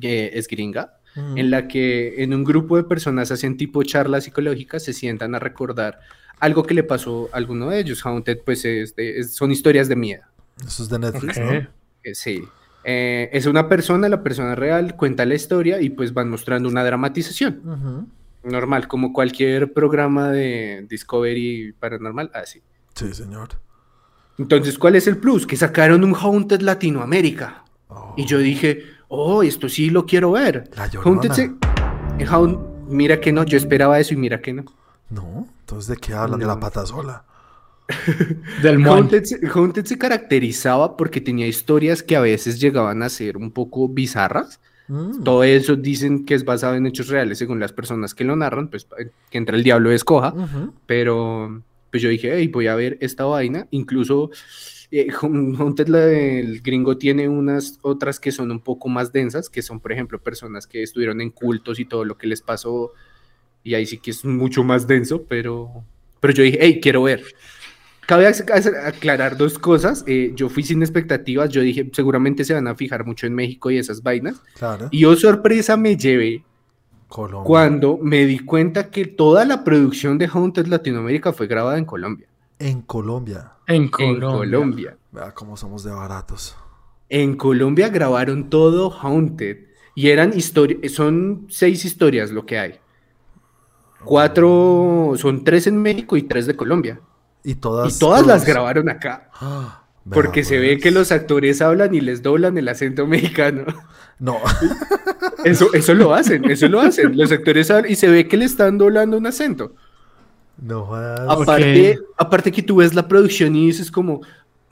[SPEAKER 3] que es gringa, en la que en un grupo de personas hacen tipo charlas psicológicas, se sientan a recordar algo que le pasó a alguno de ellos. Haunted, pues es de- es- son historias de miedo.
[SPEAKER 1] Eso es de Netflix. ¿no?
[SPEAKER 3] Eh, Sí. Eh, es una persona, la persona real, cuenta la historia y pues van mostrando una dramatización. Normal, como cualquier programa de Discovery paranormal, así.
[SPEAKER 1] Sí, señor.
[SPEAKER 3] Entonces, ¿cuál es el plus? Que sacaron un Haunted Latinoamérica.
[SPEAKER 1] Oh,
[SPEAKER 3] Y yo dije, oh, esto sí lo quiero ver.
[SPEAKER 1] La Llorona.
[SPEAKER 3] Haunted se- Mira que no, yo esperaba eso y mira que no.
[SPEAKER 1] No, entonces ¿de qué hablan? De la pata sola. [LAUGHS]
[SPEAKER 2] Del.
[SPEAKER 3] Haunted se, Haunted se caracterizaba porque tenía historias que a veces llegaban a ser un poco bizarras.
[SPEAKER 1] Mm.
[SPEAKER 3] Todo eso dicen que es basado en hechos reales según las personas que lo narran, pues que entre el diablo escoja,
[SPEAKER 1] Ujú.
[SPEAKER 3] pero pues yo dije, hey, voy a ver esta vaina, incluso eh, Haun- Haunted, la del gringo, tiene unas otras que son un poco más densas, que son, por ejemplo, personas que estuvieron en cultos y todo lo que les pasó, y ahí sí que es mucho más denso, pero, pero yo dije, hey, quiero ver. Cabe ac- ac- aclarar dos cosas. eh, yo fui sin expectativas. Yo dije, seguramente se van a fijar mucho en México y esas vainas.
[SPEAKER 1] Claro.
[SPEAKER 3] Y oh sorpresa me llevé
[SPEAKER 1] Colombia.
[SPEAKER 3] cuando me di cuenta que toda la producción de Haunted Latinoamérica fue grabada en Colombia.
[SPEAKER 1] En Colombia.
[SPEAKER 2] En
[SPEAKER 3] En
[SPEAKER 2] Colombia.
[SPEAKER 3] Colombia.
[SPEAKER 1] Vea cómo somos de baratos.
[SPEAKER 3] En Colombia grabaron todo Haunted. Y eran historias, son seis historias lo que hay. Cuatro, son tres en México y tres de Colombia.
[SPEAKER 1] Y todas.
[SPEAKER 3] y todas las grabaron acá.
[SPEAKER 1] Ah,
[SPEAKER 3] Porque se ve que los actores hablan y les doblan el acento mexicano.
[SPEAKER 1] No. [LAUGHS]
[SPEAKER 3] Eso, eso lo hacen, eso lo hacen. Los actores hablan y se ve que le están doblando un acento.
[SPEAKER 1] no jodas.
[SPEAKER 3] Aparte, aparte que tú ves la producción y dices como,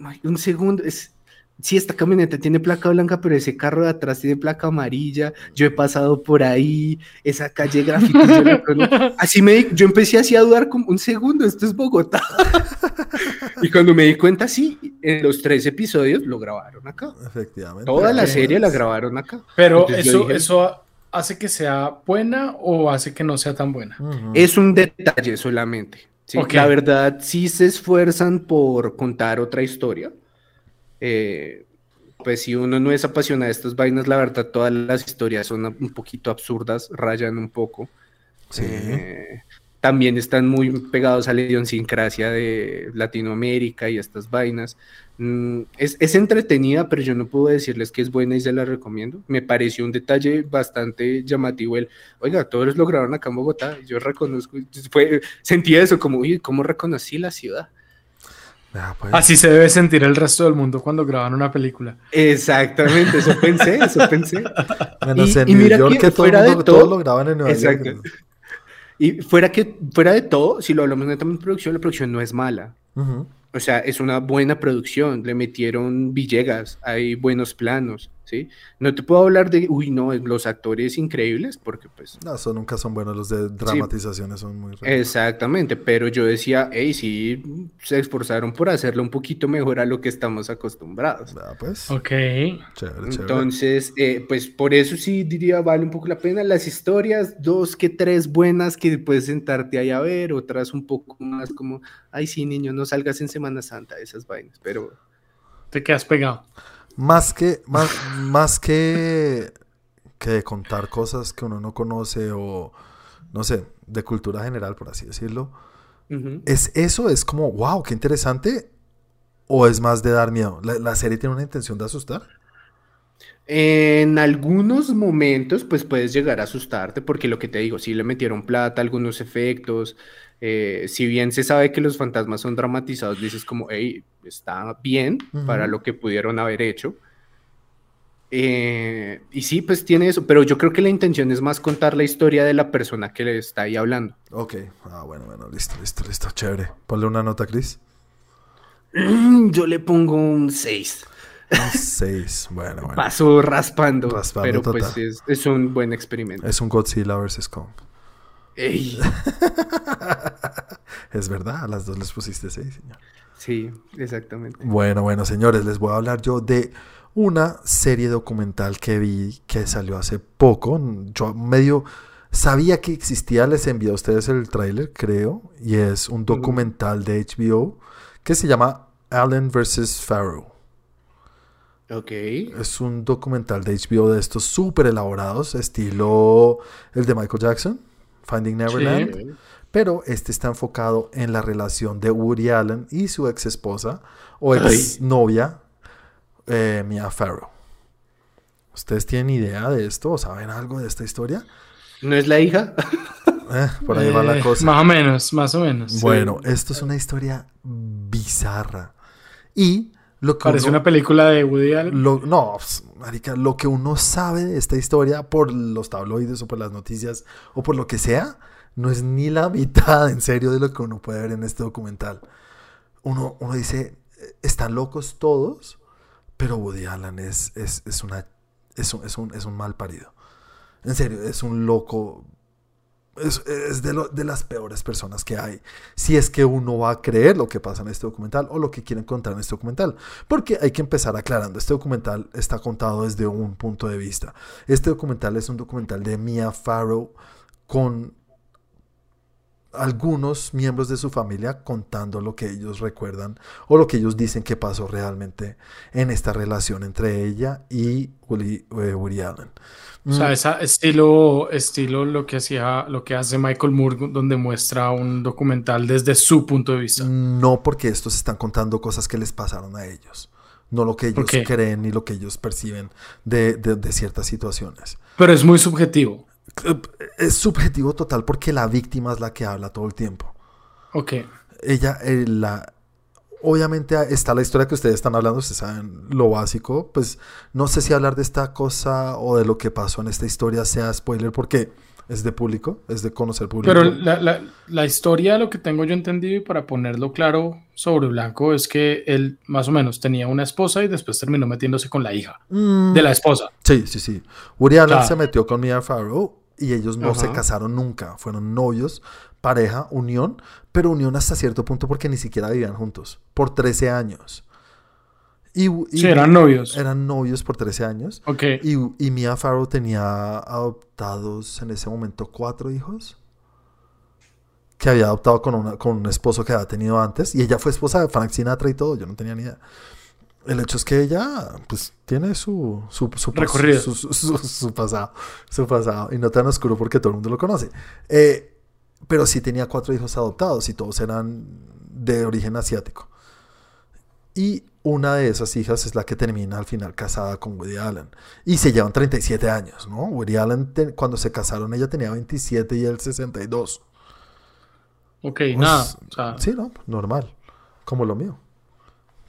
[SPEAKER 3] "Ay, un segundo, es, sí, esta camioneta tiene placa blanca, pero ese carro de atrás tiene placa amarilla, yo he pasado por ahí, esa calle graffiti, yo la conozco". [LAUGHS] así me di- yo empecé así a dudar como, un segundo, esto es Bogotá. [LAUGHS] y cuando me di cuenta, sí, en los tres episodios lo grabaron acá.
[SPEAKER 1] Efectivamente.
[SPEAKER 3] Toda la serie la grabaron acá.
[SPEAKER 2] Pero
[SPEAKER 3] Entonces
[SPEAKER 2] eso,
[SPEAKER 3] dije,
[SPEAKER 2] eso hace que sea buena o hace que no sea tan buena.
[SPEAKER 1] Ujú.
[SPEAKER 3] Es un detalle solamente. ¿sí?
[SPEAKER 2] Ok.
[SPEAKER 3] La verdad, sí se esfuerzan por contar otra historia. Eh, pues si uno no es apasionado de estas vainas, la verdad, todas las historias son un poquito absurdas, rayan un poco.
[SPEAKER 1] Sí.
[SPEAKER 3] Eh, también están muy pegados a la idiosincrasia de Latinoamérica y estas vainas. Mm, es, es entretenida, pero yo no puedo decirles que es buena y se la recomiendo. Me pareció un detalle bastante llamativo el, oiga, todos lo grabaron acá en Bogotá. Yo reconozco, fue, sentía eso como, uy, ¿cómo reconocí la ciudad?
[SPEAKER 1] Vea, pues.
[SPEAKER 2] Así se debe sentir el resto del mundo cuando graban una película.
[SPEAKER 3] Exactamente, eso pensé, eso pensé.
[SPEAKER 1] Menos
[SPEAKER 3] y-
[SPEAKER 1] en
[SPEAKER 3] y
[SPEAKER 1] New
[SPEAKER 3] mira
[SPEAKER 1] York
[SPEAKER 3] que
[SPEAKER 1] que todo, el
[SPEAKER 3] fuera de todo-
[SPEAKER 1] todos lo graban en Nueva
[SPEAKER 3] Exacto.
[SPEAKER 1] York.
[SPEAKER 3] Y fuera, que, fuera de todo, si lo hablamos netamente de producción, la producción no es mala. O sea, es una buena producción. Le metieron Villegas, hay buenos planos. ¿Sí? No te puedo hablar de, uy, no, los actores increíbles, porque pues...
[SPEAKER 1] No, eso nunca son buenos, los de dramatizaciones son muy...
[SPEAKER 3] Raros. Exactamente, pero yo decía, hey, sí, se esforzaron por hacerlo un poquito mejor a lo que estamos acostumbrados.
[SPEAKER 1] Ah, pues.
[SPEAKER 2] Ok.
[SPEAKER 1] Chévere, chévere.
[SPEAKER 3] Entonces, eh, pues por eso sí diría, vale un poco la pena. Las historias, dos que tres buenas que puedes sentarte ahí a ver, otras un poco más como, ay, sí, niño, no salgas en Semana Santa, esas vainas, pero...
[SPEAKER 2] Te quedas pegado.
[SPEAKER 1] Más que, más, más que, que contar cosas que uno no conoce o, no sé, de cultura general, por así decirlo. ¿Es eso? ¿Es como, wow, qué interesante? ¿O es más de dar miedo? ¿La, la serie tiene una intención de asustar?
[SPEAKER 3] En algunos momentos, pues puedes llegar a asustarte, porque lo que te digo, si le metieron plata, algunos efectos, eh, si bien se sabe que los fantasmas son dramatizados, dices como, hey, está bien para lo que pudieron haber hecho. Eh, y sí, pues tiene eso, pero yo creo que la intención es más contar la historia de la persona que le está ahí hablando.
[SPEAKER 1] Ok, ah, bueno, bueno, listo, listo, listo, chévere. Ponle una nota, Chris. [CLEARS THROAT]
[SPEAKER 3] Yo le pongo un 6.
[SPEAKER 1] Un 6, bueno, bueno.
[SPEAKER 3] Paso raspando, pero pues es, es, un buen experimento.
[SPEAKER 1] Es un Godzilla vs. Kong. Ey. [LAUGHS] es verdad, a las dos les pusiste 6, señor.
[SPEAKER 3] Sí, exactamente.
[SPEAKER 1] Bueno, bueno, señores, les voy a hablar yo de una serie documental que vi que salió hace poco. Yo medio sabía que existía, les envié a ustedes el tráiler, creo, y es un documental de HBO que se llama Allen vs. Pharaoh.
[SPEAKER 3] Ok.
[SPEAKER 1] Es un documental de HBO de estos súper elaborados, estilo el de Michael Jackson, Finding Neverland. Sí. Pero este está enfocado en la relación de Woody Allen y su ex esposa o ex novia, eh, Mia Farrow. ¿Ustedes tienen idea de esto o saben algo de esta historia?
[SPEAKER 3] ¿No es la hija? [LAUGHS]
[SPEAKER 1] Eh, por ahí va la cosa.
[SPEAKER 2] Más o menos, más o menos.
[SPEAKER 1] Bueno, sí. esto es una historia bizarra. Y lo que
[SPEAKER 2] Parece
[SPEAKER 1] uno,
[SPEAKER 2] una película de Woody Allen.
[SPEAKER 1] Lo, no, pues, marica, lo que uno sabe de esta historia por los tabloides o por las noticias o por lo que sea, no es ni la mitad en serio de lo que uno puede ver en este documental. Uno, uno dice, están locos todos, pero Woody Allen es, es, es, una, es, un, es, un, es un mal parido. En serio, es un loco. Es, de, las peores personas que hay. Si es que uno va a creer lo que pasa en este documental o lo que quieren contar en este documental. Porque hay que empezar aclarando. Este documental está contado desde un punto de vista. Este documental es un documental de Mia Farrow con algunos miembros de su familia contando lo que ellos recuerdan o lo que ellos dicen que pasó realmente en esta relación entre ella y Woody, eh, Woody Allen.
[SPEAKER 2] O sea, esa estilo, estilo lo que hacía, lo que hace Michael Moore, donde muestra un documental desde su punto de vista.
[SPEAKER 1] No, porque estos están contando cosas que les pasaron a ellos. No lo que ellos
[SPEAKER 2] Okay.
[SPEAKER 1] creen ni lo que ellos perciben de, de, de ciertas situaciones.
[SPEAKER 2] Pero es muy subjetivo.
[SPEAKER 1] Es subjetivo total porque la víctima es la que habla todo el tiempo.
[SPEAKER 2] Ok.
[SPEAKER 1] Ella, eh, la, obviamente está la historia que ustedes están hablando, ustedes saben lo básico, pues no sé si hablar de esta cosa o de lo que pasó en esta historia sea spoiler porque es de público, es de conocer público.
[SPEAKER 2] Pero la, la, la historia, lo que tengo yo entendido y para ponerlo claro sobre blanco, es que él más o menos tenía una esposa y después terminó metiéndose con la hija
[SPEAKER 1] Mm,
[SPEAKER 2] de la esposa.
[SPEAKER 1] Sí, sí, sí. Woody Allen
[SPEAKER 2] Claro.
[SPEAKER 1] se metió con Mia Farrow y ellos no se casaron nunca. Fueron novios, pareja, unión, pero unión hasta cierto punto porque ni siquiera vivían juntos. Por 13 años. Y, y-
[SPEAKER 2] Sí, eran novios.
[SPEAKER 1] Eran novios por 13 años.
[SPEAKER 2] Ok.
[SPEAKER 1] Y, y Mia Farrow tenía adoptados en ese momento cuatro hijos. Que había adoptado con, una, con un esposo que había tenido antes. Y ella fue esposa de Frank Sinatra y todo. Yo no tenía ni idea. El hecho es que ella, pues, tiene su, su, su,
[SPEAKER 2] Recorrido.
[SPEAKER 1] su, su- su- su pasado. Su pasado. Y no tan oscuro porque todo el mundo lo conoce. Eh, pero sí tenía cuatro hijos adoptados y todos eran de origen asiático. Y una de esas hijas es la que termina al final casada con Woody Allen. Y se llevan 37 años, ¿no? Woody Allen, te- cuando se casaron, ella tenía 27 y él 62.
[SPEAKER 2] Ok,
[SPEAKER 1] Pues,
[SPEAKER 2] nada. O sea,
[SPEAKER 1] Sí, ¿no? Normal. Como lo mío.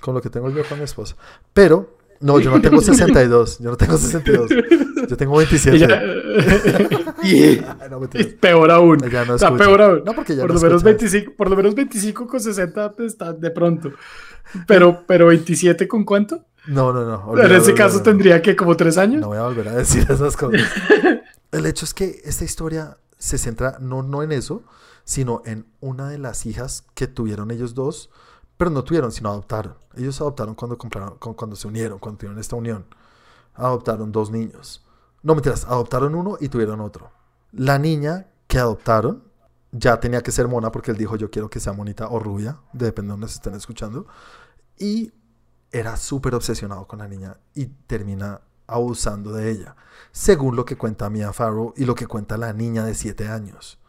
[SPEAKER 1] Con lo que tengo yo con mi esposa. Pero, no, yo no tengo 62. Yo no tengo 62. Yo tengo 27.
[SPEAKER 2] ella- [LAUGHS]
[SPEAKER 1] Ah, no,
[SPEAKER 2] peor aún.
[SPEAKER 1] Ella no escucha.
[SPEAKER 2] peor aún.
[SPEAKER 1] No, porque ella
[SPEAKER 2] por,
[SPEAKER 1] no
[SPEAKER 2] lo menos
[SPEAKER 1] escucha.
[SPEAKER 2] 25, por lo menos 25 con 60 está de pronto. Pero, pero 27 con cuánto?
[SPEAKER 1] No, no, no.
[SPEAKER 2] En ese caso tendría que como tres años.
[SPEAKER 1] No voy a volver a decir esas cosas. El hecho es que esta historia se centra no, no en eso, sino en una de las hijas que tuvieron ellos dos, pero no tuvieron, sino adoptaron. Ellos adoptaron cuando compraron, cu- cuando se unieron, cuando tuvieron esta unión. Adoptaron dos niños. No mentiras, adoptaron uno y tuvieron otro. La niña que adoptaron ya tenía que ser mona porque él dijo yo quiero que sea monita o rubia, depende de donde se estén escuchando. Y era súper obsesionado con la niña y termina abusando de ella, según lo que cuenta Mia Farrow y lo que cuenta la niña de 7 años.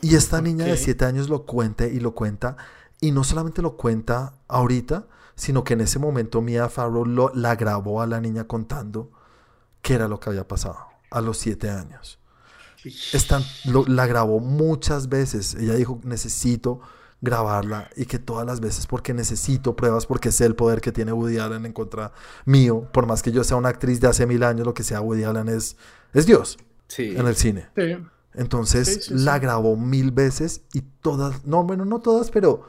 [SPEAKER 1] Y esta niña de
[SPEAKER 2] Ok.
[SPEAKER 1] 7 años lo cuenta y lo cuenta, y no solamente lo cuenta ahorita, sino que en ese momento Mia Farrow lo, la grabó a la niña contando qué era lo que había pasado a los 7 años. Están, lo- la grabó muchas veces. Ella dijo, necesito grabarla y que todas las veces porque necesito pruebas porque sé el poder que tiene Woody Allen en contra mío. Por más que yo sea una actriz de hace mil años, lo que sea Woody Allen es, es Dios
[SPEAKER 3] Sí.
[SPEAKER 1] en el cine.
[SPEAKER 2] Sí.
[SPEAKER 1] Entonces
[SPEAKER 2] Sí, sí,
[SPEAKER 1] la grabó mil veces y todas, no, bueno, no todas, pero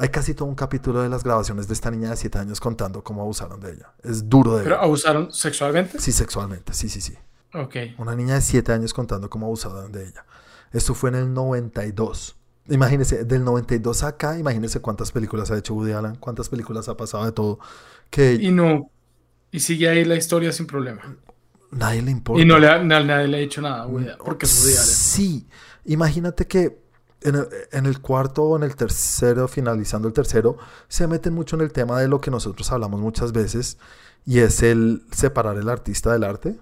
[SPEAKER 1] hay casi todo un capítulo de las grabaciones de esta niña de 7 años contando cómo abusaron de ella. Es duro de
[SPEAKER 2] Pero
[SPEAKER 1] ver.
[SPEAKER 2] abusaron sexualmente.
[SPEAKER 1] Sí, sexualmente, sí, sí, sí.
[SPEAKER 2] Ok.
[SPEAKER 1] Una niña de 7 años contando cómo abusaban de ella. Esto fue en el 92. Imagínense, del 92 a acá, imagínense cuántas películas ha hecho Woody Allen, cuántas películas ha pasado de todo, que
[SPEAKER 2] Y no. Y sigue ahí la historia sin problema.
[SPEAKER 1] nadie le importa.
[SPEAKER 2] Y no le nadie le ha dicho nada, Woody, porque es Woody Allen.
[SPEAKER 1] Sí, imagínate que en el, en el cuarto o en el tercero, finalizando el tercero, se meten mucho en el tema de lo que nosotros hablamos muchas veces, y es el separar el artista del arte.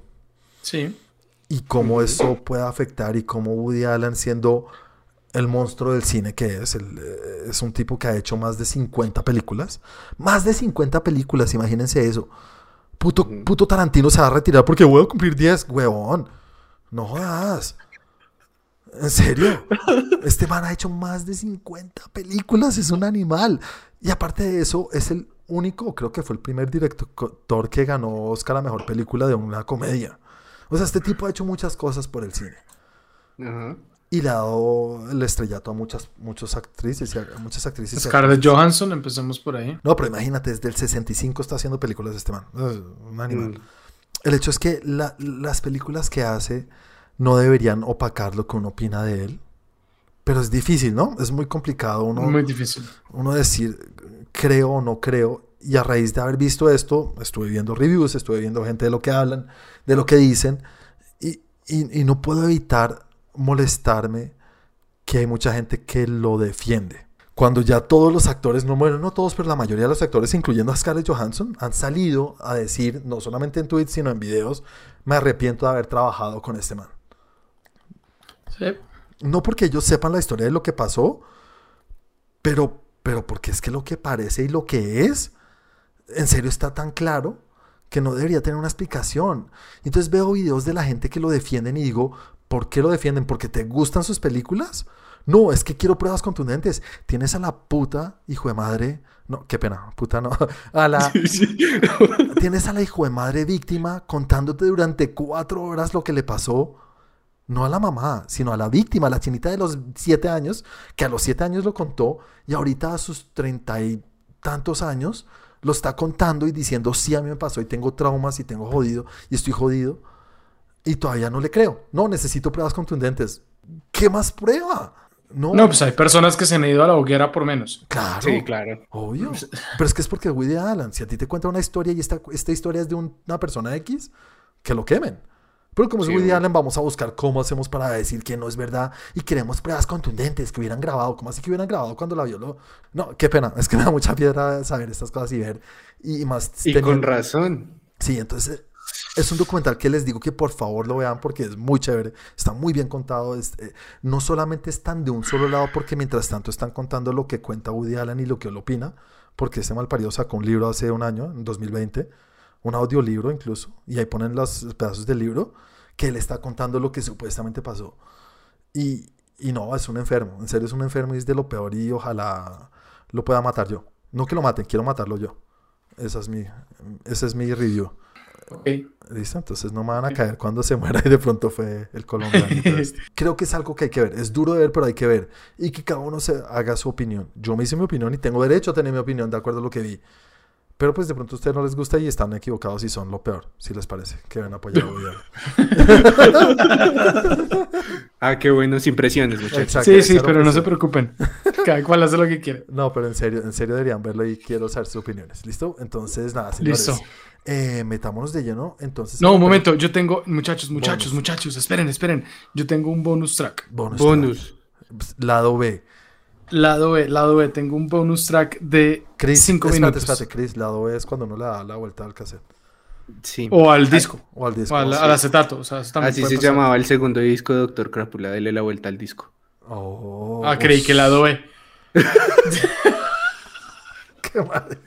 [SPEAKER 2] Sí.
[SPEAKER 1] y cómo eso puede afectar y cómo Woody Allen siendo el monstruo del cine que es, el, eh, es un tipo que ha hecho más de 50 películas, más de 50 películas, imagínense eso. Puto, puto Tarantino se va a retirar porque voy a cumplir 10, huevón. No jodas. En serio. Este man ha hecho más de 50 películas, es un animal. Y aparte de eso, es el único, creo que fue el primer director que ganó Oscar a Mejor Película de una comedia. O sea, este tipo ha hecho muchas cosas por el cine. Y le ha dado el estrellato a muchas, muchas actrices y a muchas actrices.
[SPEAKER 2] Scarlett. Johansson, empecemos por ahí.
[SPEAKER 1] No, pero imagínate, desde el 65 está haciendo películas este man. Es un animal.
[SPEAKER 3] Mm.
[SPEAKER 1] El hecho es que la- las películas que hace no deberían opacar lo que uno opina de él. Pero es difícil, ¿no? Es muy complicado uno,
[SPEAKER 2] Muy difícil.
[SPEAKER 1] uno decir creo o no creo. Y a raíz de haber visto esto, estuve viendo reviews, estuve viendo gente de lo que hablan, de lo que dicen. Y, y- y no puedo evitar molestarme que hay mucha gente que lo defiende. Cuando ya todos los actores, no bueno, no todos, pero la mayoría de los actores, incluyendo a Scarlett Johansson, han salido a decir, no solamente en tweets, sino en videos, me arrepiento de haber trabajado con este man.
[SPEAKER 2] Sí.
[SPEAKER 1] No porque ellos sepan la historia de lo que pasó, pero, pero porque es que lo que parece y lo que es, en serio está tan claro que no debería tener una explicación. Entonces veo videos de la gente que lo defienden y digo, ¿por qué lo defienden? ¿Porque te gustan sus películas? No, es que quiero pruebas contundentes. Tienes a la puta hijo de madre. No, qué pena, puta no. [LAUGHS] A la, [LAUGHS] tienes a la hijo de madre víctima contándote durante cuatro horas lo que le pasó. No a la mamá, sino a la víctima, la chinita de los siete años, que a los siete años lo contó y ahorita a sus treinta y tantos años lo está contando y diciendo, sí, a mí me pasó y tengo traumas y tengo jodido y estoy jodido. Y todavía no le creo. No, necesito pruebas contundentes. ¿Qué más prueba? No,
[SPEAKER 2] No, pues hay personas que se han ido a la hoguera por menos.
[SPEAKER 1] claro.
[SPEAKER 3] Sí, claro.
[SPEAKER 1] Obvio. [LAUGHS] Pero es que es porque Woody Allen, si a ti te cuenta una historia y esta, esta historia es de un- una persona X, que lo quemen. Pero como es
[SPEAKER 3] Sí,
[SPEAKER 1] Woody. Allen, vamos a buscar cómo hacemos para decir que no es verdad y queremos pruebas contundentes que hubieran grabado. ¿Cómo así que hubieran grabado cuando la violó? No, qué pena. Es que me da mucha piedra saber estas cosas y ver. Y más.
[SPEAKER 3] Y
[SPEAKER 1] teniendo-
[SPEAKER 3] con razón.
[SPEAKER 1] Sí, entonces es un documental que les digo que por favor lo vean porque es muy chévere, está muy bien contado. es, eh, no solamente están de un solo lado porque mientras tanto están contando lo que cuenta Woody Allen y lo que él opina, porque ese malparido sacó un libro hace un año, en 2020, un audiolibro incluso, y ahí ponen los pedazos del libro que él está contando lo que supuestamente pasó. Y, y no, es un enfermo, en serio es un enfermo y es de lo peor y ojalá lo pueda matar yo. No que lo maten, quiero matarlo yo. Esa es mi, ese es mi review.
[SPEAKER 2] Ok.
[SPEAKER 1] ¿Listo? Entonces no me van a caer cuando se [LAUGHS] muera y de pronto fue el colombiano. [LAUGHS] Creo que es algo que hay que ver. Es duro de ver, pero hay que ver. Y que cada uno se haga su opinión. Yo me hice mi opinión y tengo derecho a tener mi opinión de acuerdo a lo que vi. Pero pues de pronto a ustedes no les gusta y están equivocados y son lo peor, si les parece, que ven apoyar a Woody Allen.
[SPEAKER 3] Ah, qué buenas impresiones, muchachos.
[SPEAKER 1] Exacto,
[SPEAKER 2] Sí, sí, pero no se
[SPEAKER 1] presión.
[SPEAKER 2] preocupen. Cada cual hace lo que quiere.
[SPEAKER 1] No, pero en serio, en serio deberían verlo y quiero saber sus opiniones. ¿Listo? Entonces, nada, señores.
[SPEAKER 2] Listo.
[SPEAKER 1] Eh, metámonos de lleno. Entonces,
[SPEAKER 2] No, un momento, yo tengo, muchachos, muchachos,
[SPEAKER 1] Bonus.
[SPEAKER 2] muchachos, esperen, esperen. Yo tengo un bonus track.
[SPEAKER 1] Bonus.
[SPEAKER 3] Bonus.
[SPEAKER 1] track. Lado B.
[SPEAKER 2] Lado B, lado B, tengo un bonus track de
[SPEAKER 1] Chris,
[SPEAKER 2] 5
[SPEAKER 1] espérate,
[SPEAKER 2] minutos.
[SPEAKER 1] espérate, Chris. Lado B es cuando uno le da la vuelta al cassette.
[SPEAKER 3] Sí.
[SPEAKER 2] O al disco,
[SPEAKER 1] O al disco.
[SPEAKER 2] o al,
[SPEAKER 1] sí.
[SPEAKER 2] al acetato. O sea, eso
[SPEAKER 3] Así se
[SPEAKER 2] pasar.
[SPEAKER 3] llamaba el segundo disco de Doctor Crápula. Dele la vuelta al disco.
[SPEAKER 1] Oh,
[SPEAKER 2] Ah, creí que lado B. [LAUGHS]
[SPEAKER 1] qué madre.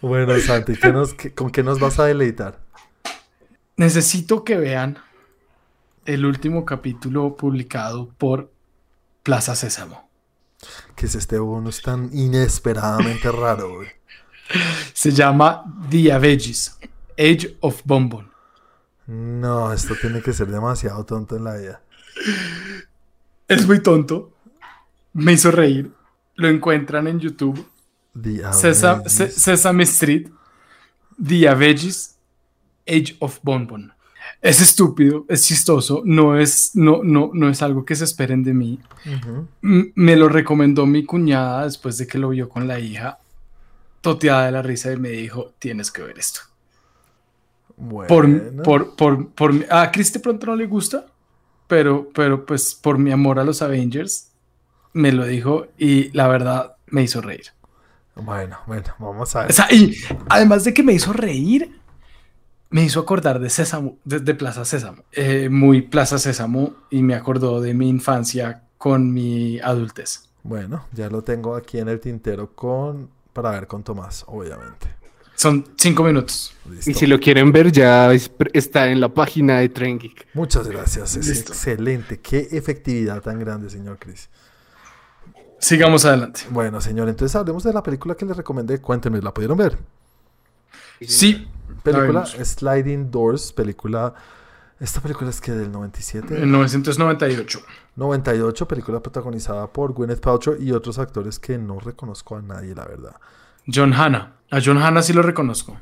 [SPEAKER 1] Bueno, Santi, ¿qué nos- qué- ¿con qué nos vas a deleitar?
[SPEAKER 2] Necesito que vean el último capítulo publicado por Plaza Sésamo.
[SPEAKER 1] Que es este bonus tan inesperadamente raro, güey.
[SPEAKER 2] Se llama The Avengers, Age of Bonbon.
[SPEAKER 1] No, esto tiene que ser demasiado tonto en la vida.
[SPEAKER 2] Es muy tonto. Me hizo reír. Lo encuentran en YouTube.
[SPEAKER 1] The
[SPEAKER 2] Sesame Street, The Avengers, Age of Bonbon. Es estúpido, es chistoso, no es, no, no, no es algo que se esperen de mí. Me lo recomendó mi cuñada después de que lo vio con la hija, toteada de la risa y me dijo, tienes que ver esto. Por,
[SPEAKER 1] Bueno.
[SPEAKER 2] por, por, por, mi- a Chris de pronto no le gusta, pero, pero pues por mi amor a los Avengers, me lo dijo y la verdad me hizo reír.
[SPEAKER 1] Bueno, bueno, vamos a ver.
[SPEAKER 2] O sea, y además de que me hizo reír, me hizo acordar de Sésamo, de, de Plaza Sésamo. Eh, muy Plaza Sésamo y me acordó de mi infancia con mi adultez.
[SPEAKER 1] Bueno, ya lo tengo aquí en el tintero con para ver con Tomás, obviamente.
[SPEAKER 2] Son cinco minutos.
[SPEAKER 1] Listo.
[SPEAKER 3] Y si lo quieren ver, ya es- está en la página de Tren Geek.
[SPEAKER 1] Muchas gracias, es
[SPEAKER 2] Listo.
[SPEAKER 1] excelente. Qué efectividad tan grande, señor Chris.
[SPEAKER 2] Sigamos adelante.
[SPEAKER 1] Bueno, señor, entonces hablemos de la película que les recomendé. Cuéntenme, ¿la pudieron ver?
[SPEAKER 2] Sí,
[SPEAKER 1] Película. Sliding Doors, película. Esta película es que del 97,
[SPEAKER 2] en 998.
[SPEAKER 1] 98, película protagonizada por Gwyneth Paltrow y otros actores que no reconozco a nadie, la verdad.
[SPEAKER 2] John Hanna. A John Hanna sí lo reconozco.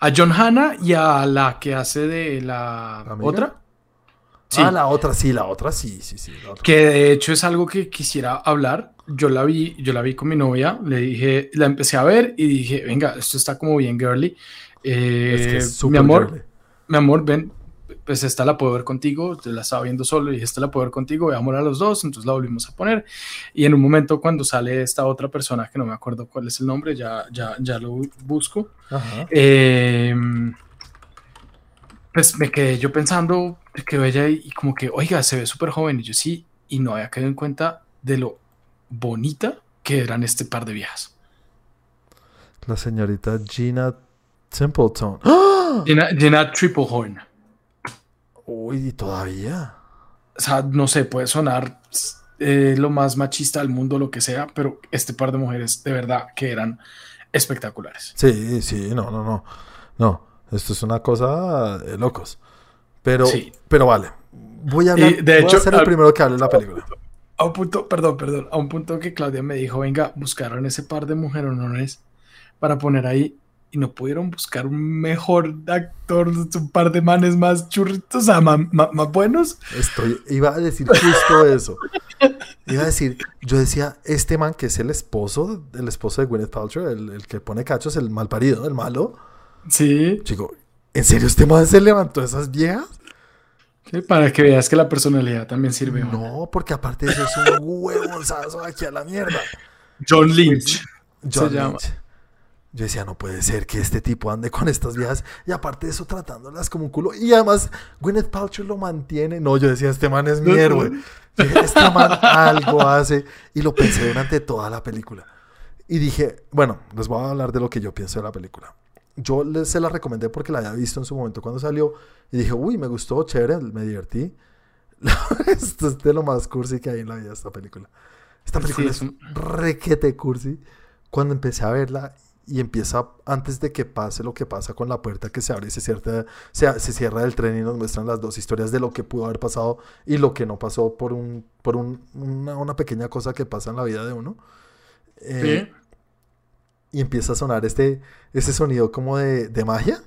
[SPEAKER 2] A John Hanna y a la que hace de la
[SPEAKER 1] ¿Amiga?
[SPEAKER 2] otra. Sí.
[SPEAKER 1] Ah, la otra, sí, la otra, sí, sí, sí. la otra.
[SPEAKER 2] Que de hecho es algo que quisiera hablar. Yo la vi, yo la vi con mi novia, le dije, la empecé a ver y dije, venga, esto está como bien girly. Eh,
[SPEAKER 1] Es que es
[SPEAKER 2] mi
[SPEAKER 1] súper
[SPEAKER 2] amor, mi amor, ven, pues esta la puedo ver contigo, te la estaba viendo solo y dije, esta la puedo ver contigo, veámosla a los dos, entonces la volvimos a poner. Y en un momento cuando sale esta otra persona, que no me acuerdo cuál es el nombre, ya, ya, ya lo busco,
[SPEAKER 1] Ajá.
[SPEAKER 2] eh, pues me quedé yo pensando, me quedó ella y, y como que, oiga, se ve súper joven. Y yo sí, y no había caído en cuenta de lo bonita que eran este par de viejas.
[SPEAKER 1] La señorita Gina Templeton. ¡Ah! [GASPS]
[SPEAKER 2] Llena, llena triple horn.
[SPEAKER 1] Uy, ¿y todavía.
[SPEAKER 2] O sea, no sé, puede sonar eh, lo más machista del mundo, lo que sea, pero este par de mujeres de verdad que eran espectaculares.
[SPEAKER 1] Sí, sí, no, no, no. No, esto es una cosa de locos. Pero,
[SPEAKER 2] Sí.
[SPEAKER 1] pero vale. Voy a hablar.
[SPEAKER 2] Y, de
[SPEAKER 1] voy
[SPEAKER 2] hecho,
[SPEAKER 1] a ser el
[SPEAKER 2] al-
[SPEAKER 1] primero que hable de la película.
[SPEAKER 2] A un punto, perdón, perdón, a un punto que Claudia me dijo, venga, buscaron ese par de mujeres para poner ahí y no pudieron buscar un mejor actor, un par de manes más churritos, o sea, ma- más, buenos.
[SPEAKER 1] Estoy, iba a decir justo eso. Iba a decir, yo decía, este man que es el esposo, el esposo de Gwyneth Paltrow, el, el que pone cachos, el mal parido, el malo.
[SPEAKER 2] Sí,
[SPEAKER 1] Chico, ¿en serio este man se levantó esas viejas?
[SPEAKER 2] sí, para que veas que la personalidad también sirve. ¿no?
[SPEAKER 1] Porque aparte de eso es un huevozazo aquí a la mierda.
[SPEAKER 2] John Lynch.
[SPEAKER 1] John
[SPEAKER 2] Se llama.
[SPEAKER 1] Yo decía, no puede ser que este tipo ande con estas viejas y aparte de eso tratándolas como un culo. Y además, Gwyneth Paltrow lo mantiene. No, yo decía, este man es mi héroe. Este man algo hace. Y lo pensé durante toda la película. Y dije, bueno, les voy a hablar de lo que yo pienso de la película. Yo les, se la recomendé porque la había visto en su momento cuando salió. Y dije, uy, me gustó, chévere, me divertí. [LAUGHS] Esto es de lo más cursi que hay en la vida, esta película. Esta película
[SPEAKER 2] es
[SPEAKER 1] es
[SPEAKER 2] un-
[SPEAKER 1] requete cursi. Cuando empecé a verla y empieza antes de que pase lo que pasa con la puerta que se abre y se cierra, se, se cierra el tren y nos muestran las dos historias de lo que pudo haber pasado y lo que no pasó por, un, por un- una, una pequeña cosa que pasa en la vida de uno. Eh,
[SPEAKER 2] Sí.
[SPEAKER 1] y empieza a sonar este, este sonido como de, de magia.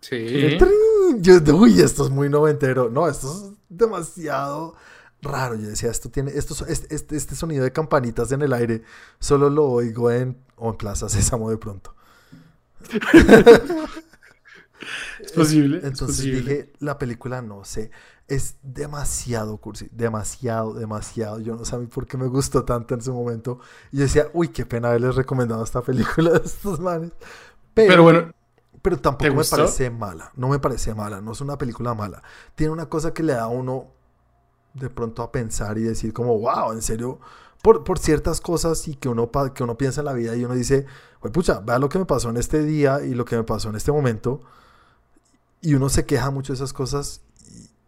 [SPEAKER 3] Sí.
[SPEAKER 1] Trin. Yo, uy, esto es muy noventero. No, esto es demasiado raro. Yo decía, esto tiene, esto, este, este, este sonido de campanitas en el aire, solo lo oigo en, o en Plaza Sésamo de pronto.
[SPEAKER 2] Es [LAUGHS] posible. es
[SPEAKER 1] Entonces
[SPEAKER 2] posible.
[SPEAKER 1] dije, la película no sé, es demasiado cursi, demasiado, demasiado. Yo no sabía por qué me gustó tanto en su momento. Y decía, uy, qué pena haberles recomendado esta película de estos manes. Pero,
[SPEAKER 2] Pero bueno,
[SPEAKER 1] pero tampoco me parece mala, no me parece mala, no es una película mala. Tiene una cosa que le da a uno de pronto a pensar y decir como, wow, en serio, por, por ciertas cosas y que uno, que uno piensa en la vida y uno dice, "Güey, pucha, vea lo que me pasó en este día y lo que me pasó en este momento. Y uno se queja mucho de esas cosas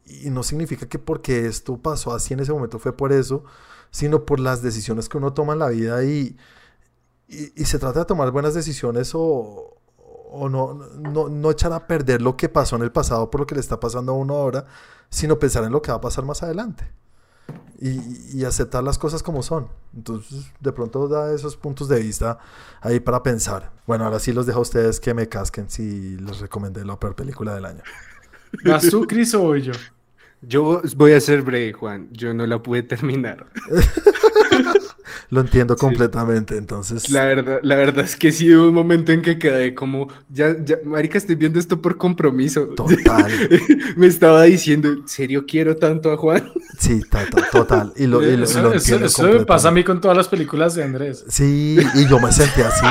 [SPEAKER 1] y, y no significa que porque esto pasó así en ese momento fue por eso, sino por las decisiones que uno toma en la vida y, y, y se trata de tomar buenas decisiones o, o no, no, no echar a perder lo que pasó en el pasado por lo que le está pasando a uno ahora, sino pensar en lo que va a pasar más adelante y, y aceptar las cosas como son. Entonces, de pronto da esos puntos de vista ahí para pensar. Bueno, ahora sí los dejo a ustedes que me casquen si les recomendé la peor película del año.
[SPEAKER 2] ¿vas tú, Chris, o voy yo?
[SPEAKER 3] Yo voy a ser breve, Juan. Yo no la pude terminar. [LAUGHS]
[SPEAKER 1] Lo entiendo completamente, entonces...
[SPEAKER 3] La verdad, la verdad es que sí hubo un momento en que quedé como, ya, ya, marica, estoy viendo esto por compromiso.
[SPEAKER 1] Total. [LAUGHS]
[SPEAKER 3] Me estaba diciendo, ¿en serio quiero tanto a Juan?
[SPEAKER 1] Sí, to- to- total. Y lo, y lo- y
[SPEAKER 2] Eso,
[SPEAKER 1] lo
[SPEAKER 2] eso-
[SPEAKER 1] entiendo
[SPEAKER 2] eso me pasa a mí con todas las películas de Andrés.
[SPEAKER 1] Sí, y yo me sentí así.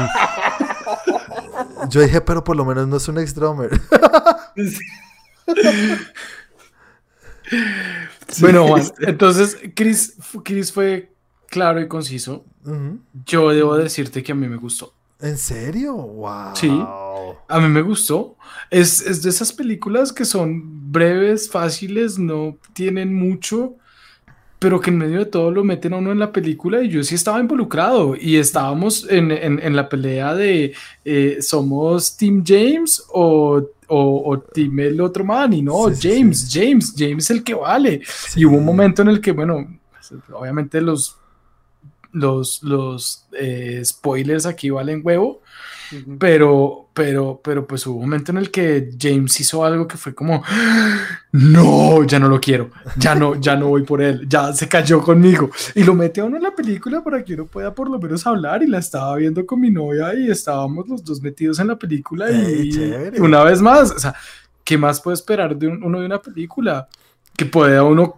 [SPEAKER 1] Yo dije, pero por lo menos no es un ex-drummer. [LAUGHS]
[SPEAKER 2] Bueno, Juan, entonces Chris, Chris fue claro y conciso.
[SPEAKER 1] Ujú.
[SPEAKER 2] Yo debo decirte que a mí me gustó.
[SPEAKER 1] ¿En serio? ¡Wow!
[SPEAKER 2] Sí. A mí me gustó. Es, es de esas películas que son breves, fáciles, no tienen mucho, pero que en medio de todo lo meten a uno en la película y yo sí estaba involucrado y estábamos en, en- en la pelea de eh, ¿somos Team James o, o, o Team el otro man? Y no,
[SPEAKER 1] Sí, sí,
[SPEAKER 2] James, James, James es el que vale.
[SPEAKER 1] Sí.
[SPEAKER 2] Y hubo un momento en el que, bueno, obviamente los, los, los eh, spoilers aquí valen huevo, pero, pero, pero pues hubo un momento en el que James hizo algo que fue como, no, ya no lo quiero, ya no, ya no voy por él, ya se cayó conmigo. Y lo mete a uno en la película para que uno pueda por lo menos hablar y la estaba viendo con mi novia y estábamos los dos metidos en la película y
[SPEAKER 1] chévere.
[SPEAKER 2] una vez más, o sea, ¿qué más puede esperar de un- uno de una película? Que pueda uno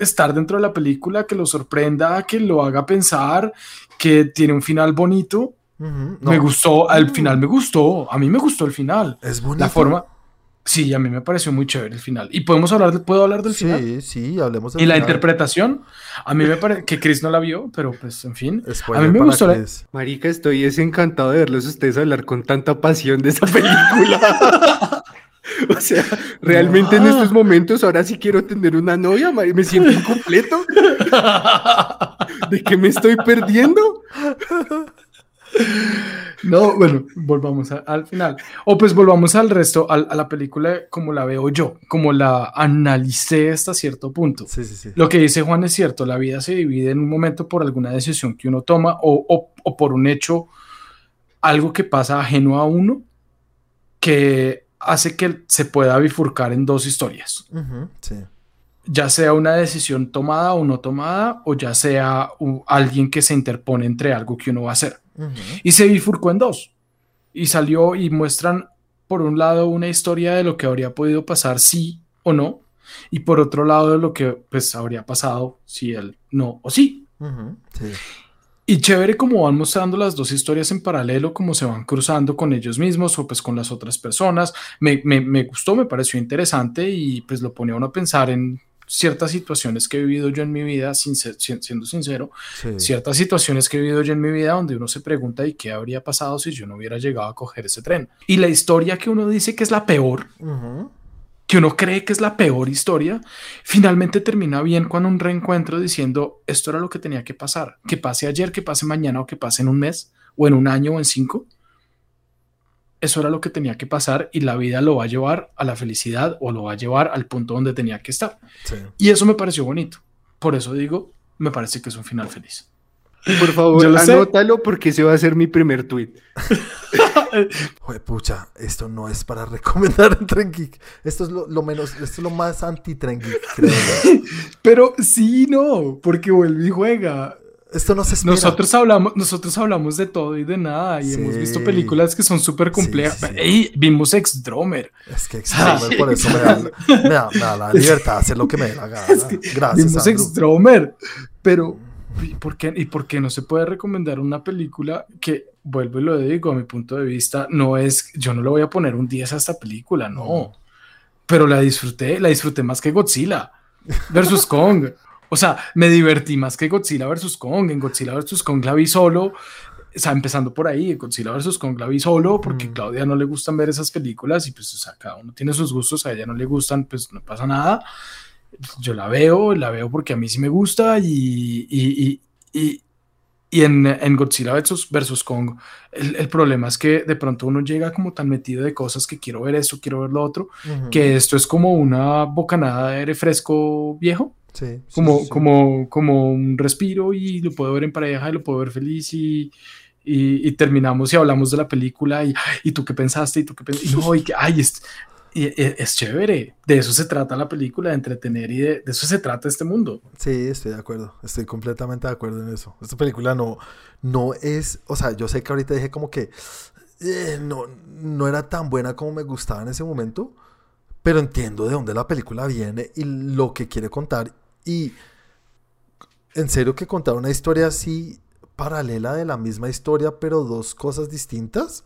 [SPEAKER 2] estar dentro de la película, que lo sorprenda, que lo haga pensar, que tiene un final bonito.
[SPEAKER 1] Ujú, no,
[SPEAKER 2] Me gustó, al
[SPEAKER 1] Mm.
[SPEAKER 2] final me gustó, a mí me gustó el final.
[SPEAKER 1] Es bonito.
[SPEAKER 2] La forma, sí, a mí me pareció muy chévere el final. Y podemos hablar, de- puedo hablar del final.
[SPEAKER 1] Sí, sí, hablemos del
[SPEAKER 2] Y la
[SPEAKER 1] final.
[SPEAKER 2] interpretación, a mí me parece que Chris no la vio, pero pues en fin.
[SPEAKER 1] Spoiler
[SPEAKER 2] a mí me
[SPEAKER 1] para
[SPEAKER 2] gustó la-.
[SPEAKER 3] Marica, estoy es encantado de verlos ustedes hablar con tanta pasión de esa película. [LAUGHS] [LAUGHS] o sea, realmente en estos momentos ahora sí quiero tener una novia, me siento incompleto. ¿De qué me estoy perdiendo?
[SPEAKER 2] No, bueno, volvamos a- al final. O pues volvamos al resto, al- a, la película como la veo yo, como la analicé hasta cierto punto.
[SPEAKER 1] Sí, sí, sí.
[SPEAKER 2] Lo que dice Juan es cierto, la vida se divide en un momento por alguna decisión que uno toma o, o- o por un hecho, algo que pasa ajeno a uno, que hace que se pueda bifurcar en dos historias.
[SPEAKER 1] Sí.
[SPEAKER 2] Ya sea una decisión tomada o no tomada, o ya sea alguien que se interpone entre algo que uno va a hacer. Y se bifurcó en dos. Y salió y muestran, por un lado, una historia de lo que habría podido pasar sí o no. Y por otro lado, de lo que pues habría pasado si él no o sí.
[SPEAKER 1] Sí.
[SPEAKER 2] Y chévere como van mostrando las dos historias en paralelo, como se van cruzando con ellos mismos o pues con las otras personas. Me, me- me gustó, me pareció interesante y pues lo ponía uno a pensar en ciertas situaciones que he vivido yo en mi vida, sin ser- siendo sincero,
[SPEAKER 1] sí.
[SPEAKER 2] ciertas situaciones que he vivido yo en mi vida donde uno se pregunta y qué habría pasado si yo no hubiera llegado a coger ese tren. Y la historia que uno dice que es la peor. Que uno cree que es la peor historia, finalmente termina bien cuando un reencuentro diciendo esto era lo que tenía que pasar, que pase ayer, que pase mañana o que pase en un mes o en un año o en cinco. Eso era lo que tenía que pasar y la vida lo va a llevar a la felicidad o lo va a llevar al punto donde tenía que estar.
[SPEAKER 1] Sí.
[SPEAKER 2] Y eso me pareció bonito. Por eso digo, me parece que es un final feliz.
[SPEAKER 3] Por favor,
[SPEAKER 2] sé.
[SPEAKER 3] anótalo porque ese va a ser mi primer tweet. [LAUGHS]
[SPEAKER 1] Joder, pucha, esto no es para recomendar en Tren Geek. Esto es lo, lo menos, esto es lo más anti-Tren Geek, creo. [LAUGHS]
[SPEAKER 2] Pero sí, no, porque vuelve y juega.
[SPEAKER 1] Esto no se espera.
[SPEAKER 2] Nosotros hablamos, nosotros hablamos de todo y de nada y hemos visto películas que son súper complejas.
[SPEAKER 1] Sí.
[SPEAKER 2] Ey, vimos Ex Dromer.
[SPEAKER 1] Es que Extremer, por eso me da, me, da, me da la [LAUGHS] libertad de hacer lo que me dé la gana. Gracias,
[SPEAKER 2] vimos
[SPEAKER 1] Andrew.
[SPEAKER 2] Ex Dromer. Pero, ¿y por, qué, ¿y por qué no se puede recomendar una película que, vuelvo y lo digo, a mi punto de vista, no es, yo no le voy a poner un 10 a esta película, no. Pero la disfruté, la disfruté más que Godzilla versus [LAUGHS] Kong. O sea, me divertí más que Godzilla versus Kong. En Godzilla versus Kong la vi solo. O sea, empezando por ahí, en Godzilla vs. Kong la vi solo porque
[SPEAKER 1] Mm.
[SPEAKER 2] Claudia no le gustan ver esas películas y pues, o sea, cada uno tiene sus gustos, a ella no le gustan, pues no pasa nada. Yo la veo, la veo porque a mí sí me gusta y, y, y, y, en, en Godzilla vs. versus Kong el, el problema es que de pronto uno llega como tan metido de cosas que quiero ver esto, quiero ver lo otro,
[SPEAKER 1] Ujú.
[SPEAKER 2] que esto es como una bocanada de aire fresco viejo
[SPEAKER 1] Sí,
[SPEAKER 2] como,
[SPEAKER 1] sí, sí.
[SPEAKER 2] como, como un respiro y lo puedo ver en pareja y lo puedo ver feliz y, y, y terminamos y hablamos de la película y, y tú qué pensaste y tú qué pensaste y no, y que, ay, es, y- es chévere, de eso se trata la película, de entretener y de, de eso se trata este mundo.
[SPEAKER 1] Sí, estoy de acuerdo. Estoy completamente de acuerdo en eso. Esta película no, no es. O sea, yo sé que ahorita dije como que eh, no, no era tan buena como me gustaba en ese momento. Pero entiendo de dónde la película viene y lo que quiere contar. Y en serio que contar una historia así paralela de la misma historia, pero dos cosas distintas.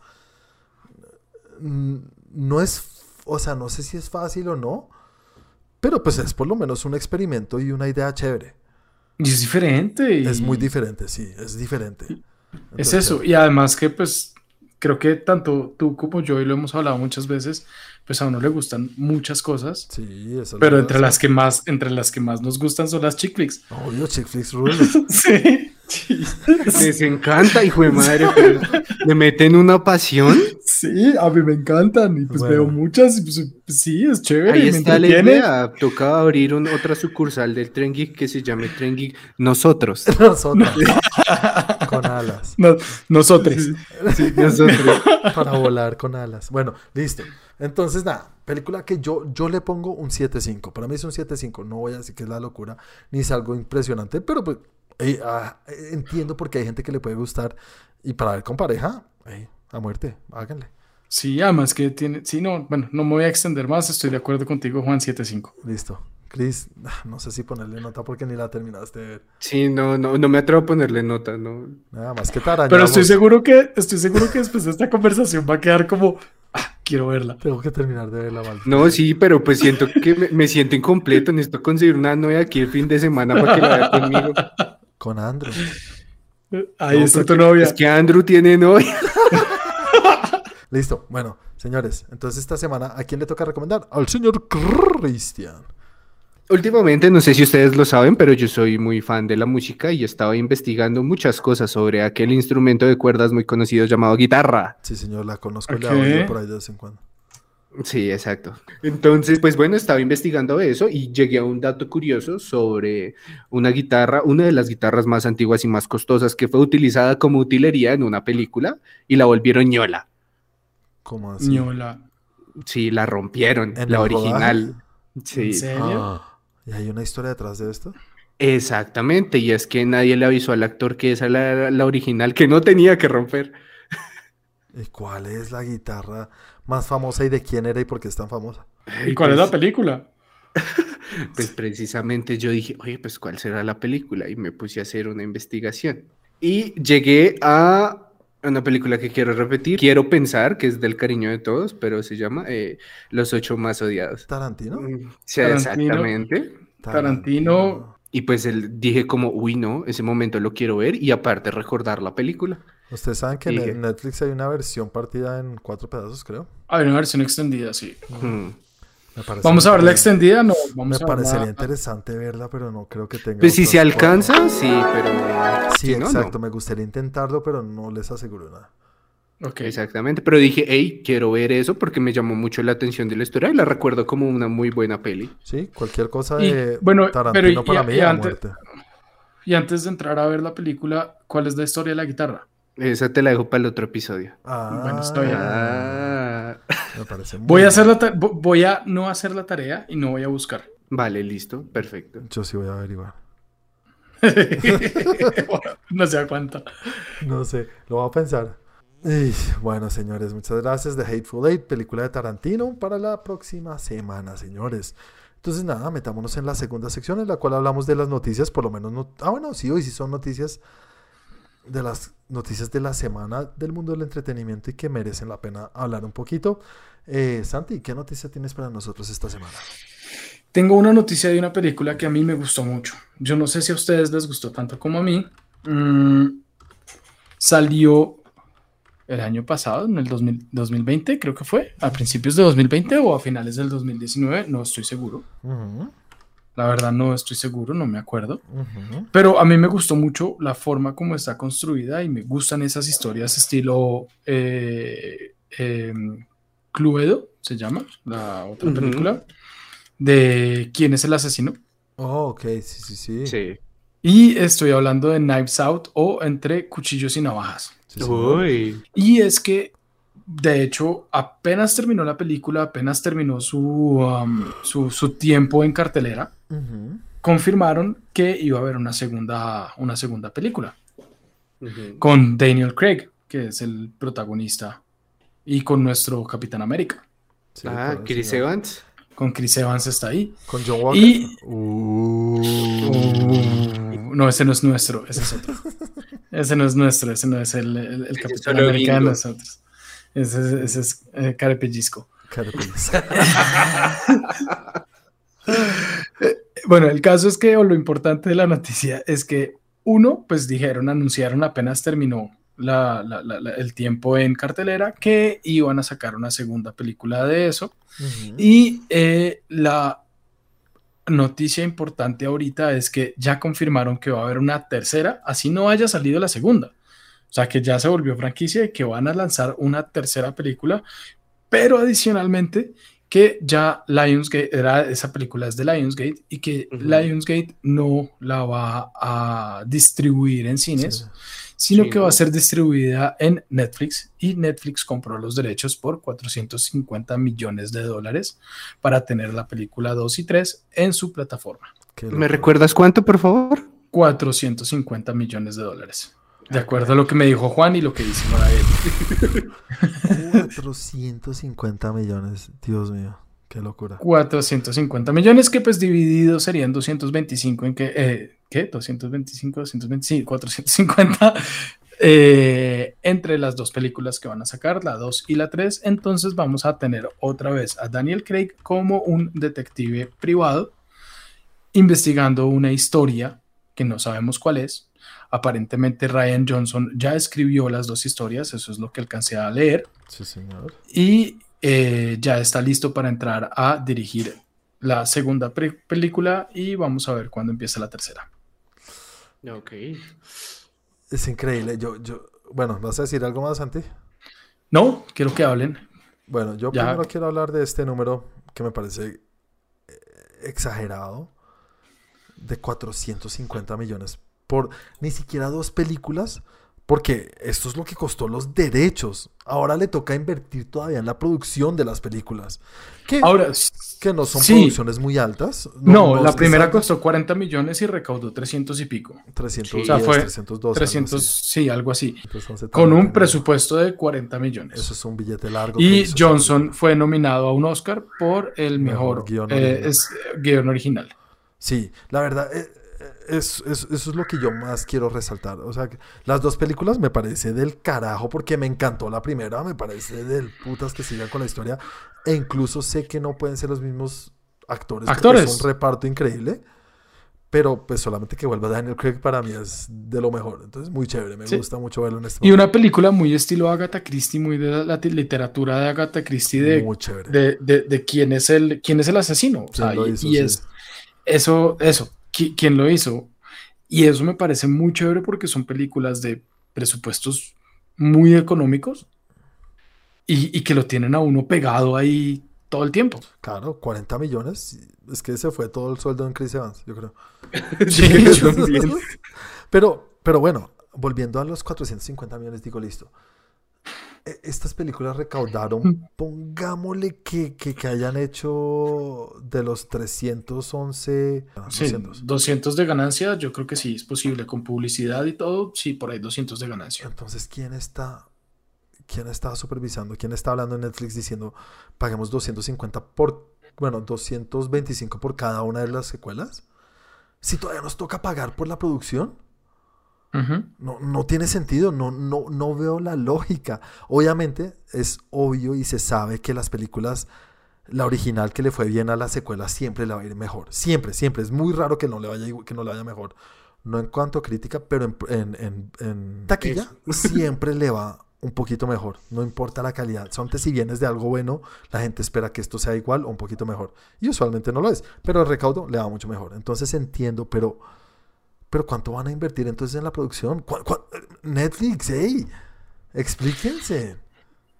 [SPEAKER 1] No es. O sea, no sé si es fácil o no. Pero pues es por lo menos un experimento y una idea chévere.
[SPEAKER 2] Y es diferente. y-
[SPEAKER 1] Es muy diferente, sí, es diferente.
[SPEAKER 2] Es eso, y además que pues creo que tanto tú como yo, y lo hemos hablado muchas veces, pues a uno le gustan muchas cosas,
[SPEAKER 1] Sí, eso
[SPEAKER 2] pero entre las que más, entre las que más nos gustan son las chick flicks.
[SPEAKER 1] Obvio, chick flicks. [LAUGHS]
[SPEAKER 2] Sí.
[SPEAKER 3] Les encanta, hijo de madre, pero le meten una pasión.
[SPEAKER 2] Sí, a mí me encantan y pues
[SPEAKER 1] Bueno.
[SPEAKER 2] veo muchas y pues, sí, es chévere.
[SPEAKER 3] Ahí está la idea. Toca abrir un- otra sucursal del Tren Geek que se llame Tren Geek Nosotros. [LAUGHS]
[SPEAKER 1] Nosotros. [LAUGHS] con alas.
[SPEAKER 2] No- nosotros.
[SPEAKER 3] Sí, nosotros. [LAUGHS]
[SPEAKER 1] Para volar con alas. Bueno, listo. Entonces, nada, película que yo, yo le pongo un 7.5. Para mí es un 7.5. No voy a decir que es la locura, ni es algo impresionante, pero pues eh, ah, entiendo porque hay gente que le puede gustar. Y para ver con pareja, eh, a muerte, háganle.
[SPEAKER 2] Sí, además que tiene. Sí, no, bueno, no me voy a extender más. Estoy de acuerdo contigo, Juan 75.
[SPEAKER 1] Listo. Chris, ah, no sé si ponerle nota porque ni la terminaste de ver.
[SPEAKER 3] Sí, no, no, no me atrevo a ponerle nota, no.
[SPEAKER 1] Nada más que tarañamos.
[SPEAKER 2] Pero estoy seguro que, estoy seguro que después de esta conversación va a quedar como. "Ah, quiero verla.
[SPEAKER 1] Tengo que terminar de verla, mal.
[SPEAKER 3] No, sí, pero pues siento que me, me siento incompleto. Necesito conseguir una novia aquí el fin de semana para que la vea conmigo.
[SPEAKER 1] Con Andrew.
[SPEAKER 2] Ahí
[SPEAKER 3] No,
[SPEAKER 2] está tu novia.
[SPEAKER 3] Es que Andrew tiene novia. [LAUGHS]
[SPEAKER 1] Listo. Bueno, señores, entonces esta semana, ¿a quién le toca recomendar? Al señor Cristian.
[SPEAKER 3] Últimamente, no sé si ustedes lo saben, pero yo soy muy fan de la música y estaba investigando muchas cosas sobre aquel instrumento de cuerdas muy conocido llamado guitarra.
[SPEAKER 1] Sí, señor, la conozco la oigo por ahí de vez en cuando.
[SPEAKER 3] Sí, exacto. Entonces, pues bueno, estaba investigando eso y llegué a un dato curioso sobre una guitarra, una de las guitarras más antiguas y más costosas que fue utilizada como utilería en una película y la volvieron ñola.
[SPEAKER 1] ¿Cómo así?
[SPEAKER 2] Ñola.
[SPEAKER 3] Sí, la rompieron,
[SPEAKER 1] ¿En
[SPEAKER 3] la original.
[SPEAKER 2] ¿En
[SPEAKER 3] Sí,
[SPEAKER 2] serio?
[SPEAKER 1] Ah, ¿Y hay una historia detrás de esto?
[SPEAKER 3] exactamente. Y es que nadie le avisó al actor que esa era la, la original, que no tenía que romper.
[SPEAKER 1] ¿Y cuál es la guitarra más famosa y de quién era y por qué es tan famosa?
[SPEAKER 2] ¿Y cuál es la película? [LAUGHS]
[SPEAKER 3] Pues precisamente yo dije, oye, pues ¿cuál será la película? Y me puse a hacer una investigación. Y llegué a una película que quiero repetir. Quiero pensar que es del cariño de todos, pero se llama eh, Los ocho más odiados.
[SPEAKER 1] ¿Tarantino?
[SPEAKER 3] Mm, Sí,
[SPEAKER 2] Tarantino.
[SPEAKER 3] exactamente.
[SPEAKER 2] Tarantino.
[SPEAKER 3] Y pues el- dije como, uy, no, ese momento lo quiero ver y aparte recordar la película.
[SPEAKER 1] Ustedes saben que en
[SPEAKER 3] Dije.
[SPEAKER 1] Netflix hay una versión partida en cuatro pedazos, creo.
[SPEAKER 2] Hay una versión extendida, sí.
[SPEAKER 3] Mm.
[SPEAKER 1] Me
[SPEAKER 2] ¿Vamos a ver la
[SPEAKER 1] interesante.
[SPEAKER 2] extendida? No,
[SPEAKER 1] Me
[SPEAKER 2] a
[SPEAKER 1] parecería
[SPEAKER 2] verla.
[SPEAKER 1] interesante verla, pero no creo que tenga.
[SPEAKER 3] Pues si se
[SPEAKER 1] formas.
[SPEAKER 3] alcanza, sí, pero...
[SPEAKER 1] Sí,
[SPEAKER 3] si no, no.
[SPEAKER 1] exacto. Me gustaría intentarlo, pero no les aseguro nada.
[SPEAKER 2] Ok.
[SPEAKER 3] Exactamente, pero dije, hey, quiero ver eso porque me llamó mucho la atención de la historia y la recuerdo como una muy buena peli.
[SPEAKER 1] Sí, cualquier cosa
[SPEAKER 2] Y,
[SPEAKER 1] de
[SPEAKER 2] bueno,
[SPEAKER 1] Tarantino
[SPEAKER 2] pero y-
[SPEAKER 1] para
[SPEAKER 2] y-
[SPEAKER 1] mí
[SPEAKER 2] y antes-
[SPEAKER 1] muerte.
[SPEAKER 2] y antes de entrar a ver la película, ¿cuál es la historia de la guitarra?
[SPEAKER 3] Esa te la dejo para el otro episodio.
[SPEAKER 1] Ah,
[SPEAKER 2] Bueno, está bien.
[SPEAKER 1] Me parece muy
[SPEAKER 2] Voy a, hacer
[SPEAKER 1] bien.
[SPEAKER 2] la voy a no hacer la tarea y no voy a buscar.
[SPEAKER 3] vale, listo, perfecto.
[SPEAKER 1] Yo sí voy a averiguar. [LAUGHS]
[SPEAKER 2] no sé a cuánto.
[SPEAKER 1] No sé, lo voy a pensar. Y, bueno, señores, muchas gracias. The Hateful Eight, película de Tarantino, para la próxima semana, señores. Entonces, nada, metámonos en la segunda sección en la cual hablamos de las noticias, por lo menos. No... Ah, bueno, sí, hoy sí son noticias de las noticias de la semana del mundo del entretenimiento y que merecen la pena hablar un poquito. Eh, Santi, ¿qué noticia tienes para nosotros esta semana?
[SPEAKER 2] Tengo una noticia de una película que a mí me gustó mucho. Yo no sé si a ustedes les gustó tanto como a mí. Mm, salió el año pasado, en el 2000 2020, creo que fue, a principios de 2020 o a finales del 2019, no estoy seguro. La verdad no estoy seguro, no me acuerdo. Pero a mí me gustó mucho la forma como está construida y me gustan esas historias estilo eh, eh, Cluedo, se llama, la otra película, de quién es el asesino.
[SPEAKER 1] Oh, ok, sí, sí, sí.
[SPEAKER 3] Sí.
[SPEAKER 2] Y estoy hablando de Knives Out o entre cuchillos y navajas.
[SPEAKER 1] Sí.
[SPEAKER 3] Uy.
[SPEAKER 2] Y es que, de hecho, apenas terminó la película, apenas terminó su, um, su, su tiempo en cartelera, confirmaron que iba a haber una segunda, una segunda película. Con Daniel Craig, que es el protagonista, y con nuestro Capitán América.
[SPEAKER 1] Sí,
[SPEAKER 3] Ah, Chris
[SPEAKER 1] señor.
[SPEAKER 3] Evans.
[SPEAKER 2] Con Chris Evans está ahí.
[SPEAKER 1] Con John Walker.
[SPEAKER 2] Y-
[SPEAKER 1] Uh.
[SPEAKER 2] No, ese no es nuestro, ese es otro. [LAUGHS] ese no es nuestro, ese no es el, el- el
[SPEAKER 3] Ese
[SPEAKER 2] Capitán América de nosotros. Ese, es- ese es eh, Carepellisco.
[SPEAKER 1] Carapels. [LAUGHS]
[SPEAKER 2] Bueno, el caso es que, o lo importante de la noticia es que, uno, pues dijeron, anunciaron apenas terminó la- la- la- la- el tiempo en cartelera que iban a sacar una segunda película de eso. Y eh, la noticia importante ahorita es que ya confirmaron que va a haber una tercera, así no haya salido la segunda. O sea, que ya se volvió franquicia y que van a lanzar una tercera película, pero adicionalmente que ya Lionsgate, era, esa película es de Lionsgate y que
[SPEAKER 3] Ujú.
[SPEAKER 2] Lionsgate no la va a distribuir en cines,
[SPEAKER 1] Sí.
[SPEAKER 2] sino
[SPEAKER 3] Sí,
[SPEAKER 2] que va a ser distribuida en Netflix y Netflix compró los derechos por 450 millones de dólares para tener la película 2 y 3 en su plataforma.
[SPEAKER 3] ¿Me recuerdas cuánto, por favor?
[SPEAKER 2] 450 millones de dólares. De acuerdo a lo que me dijo Juan y lo que dice Norael.
[SPEAKER 1] 450 millones. Dios mío. Qué locura.
[SPEAKER 2] 450 millones que pues divididos serían 225 en que... eh, ¿Qué? 225, 225, 450 eh, entre las dos películas que van a sacar, la 2 y la 3. Entonces vamos a tener otra vez a Daniel Craig como un detective privado investigando una historia que no sabemos cuál es. Aparentemente Ryan Johnson ya escribió las dos historias, eso es lo que alcancé a leer
[SPEAKER 1] Sí, señor.
[SPEAKER 2] y eh, ya está listo para entrar a dirigir la segunda película y vamos a ver cuándo empieza la tercera.
[SPEAKER 3] Ok.
[SPEAKER 1] Es increíble. Yo, yo, bueno, ¿vas a decir algo más, Santi?
[SPEAKER 2] No, quiero que hablen.
[SPEAKER 1] Bueno, yo
[SPEAKER 2] Ya.
[SPEAKER 1] primero quiero hablar de este número que me parece eh, exagerado. De 450 millones por ni siquiera dos películas. Porque esto es lo que costó los derechos. Ahora le toca invertir todavía en la producción de las películas. Que,
[SPEAKER 2] Ahora,
[SPEAKER 1] que no son
[SPEAKER 2] sí.
[SPEAKER 1] producciones muy altas.
[SPEAKER 2] no, la primera costó 40 millones y recaudó 300 y pico.
[SPEAKER 1] 310,
[SPEAKER 3] O sea,
[SPEAKER 2] fue
[SPEAKER 1] 312, algo
[SPEAKER 2] 300,
[SPEAKER 1] así.
[SPEAKER 2] sí, algo así.
[SPEAKER 1] Entonces,
[SPEAKER 2] Con
[SPEAKER 1] 70
[SPEAKER 2] un presupuesto de 40 millones.
[SPEAKER 1] Eso es un billete largo.
[SPEAKER 2] Y Johnson fue nominado a un Oscar por el
[SPEAKER 1] Mejor
[SPEAKER 2] mejor,
[SPEAKER 1] guion
[SPEAKER 2] eh,
[SPEAKER 1] original.
[SPEAKER 2] es- guion original.
[SPEAKER 1] Sí, la verdad, eh, eh, es, es- eso es lo que yo más quiero resaltar. O sea, las dos películas me parece del carajo porque me encantó la primera, me parece del putas que sigan con la historia. E incluso sé que no pueden ser los mismos actores.
[SPEAKER 2] Actores.
[SPEAKER 1] Es un reparto increíble. Pero pues solamente que vuelva Daniel Craig para mí es de lo mejor. Entonces, muy chévere. Me
[SPEAKER 2] Sí.
[SPEAKER 1] gusta mucho verlo en este
[SPEAKER 2] Y
[SPEAKER 1] momento.
[SPEAKER 2] una película muy estilo Agatha Christie, muy de la, literatura de Agatha Christie, de,
[SPEAKER 1] Muy chévere.
[SPEAKER 2] de, de- de quién, es el, quién es el asesino. O
[SPEAKER 1] ¿Quién
[SPEAKER 2] sea,
[SPEAKER 1] lo
[SPEAKER 2] y,
[SPEAKER 1] hizo?
[SPEAKER 2] y
[SPEAKER 1] Sí.
[SPEAKER 2] es eso, eso, qui- quién lo hizo. Y eso me parece muy chévere porque son películas de presupuestos muy económicos y, y que lo tienen a uno pegado ahí todo el tiempo.
[SPEAKER 1] Claro, 40 millones. Es que se fue todo el sueldo en Chris Evans, yo creo. [LAUGHS]
[SPEAKER 2] Sí, [LAUGHS] yo también.
[SPEAKER 1] pero, pero bueno, volviendo a los 450 millones, digo, listo. E- Estas películas recaudaron, pongámosle que, que, que hayan hecho de los 311... ah,
[SPEAKER 2] Sí,
[SPEAKER 1] 200.
[SPEAKER 2] 200 de ganancia, yo creo que sí es posible. Con publicidad y todo, sí, por ahí 200 de ganancia.
[SPEAKER 1] Entonces, ¿quién está, quién está supervisando? ¿Quién está hablando en Netflix diciendo paguemos 250 por, bueno, 225 por cada una de las secuelas? Si todavía nos toca pagar por la producción, No, no tiene sentido, no, no, no veo la lógica. Obviamente es obvio y se sabe que las películas, la original que le fue bien a la secuela siempre le va a ir mejor. Siempre, siempre. Es muy raro que no le vaya, que no le vaya mejor. No en cuanto a crítica, pero en, en- en- en taquilla siempre le va un poquito mejor. No importa la calidad. Son si vienes de algo bueno, la gente espera que esto sea igual o un poquito mejor. Y usualmente no lo es. Pero el recaudo le va mucho mejor. Entonces entiendo, pero... Pero ¿cuánto van a invertir entonces en la producción? ¿Cuá- cuá- Netflix, hey, explíquense.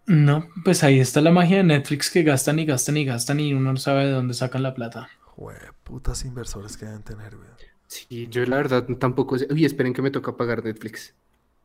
[SPEAKER 2] No, pues ahí está la magia de Netflix que gastan y gastan y gastan y uno no sabe de dónde sacan la plata.
[SPEAKER 1] Jue, putas inversores que deben tener, güey.
[SPEAKER 3] Sí, yo la verdad tampoco sé. Uy, esperen que me toca pagar Netflix.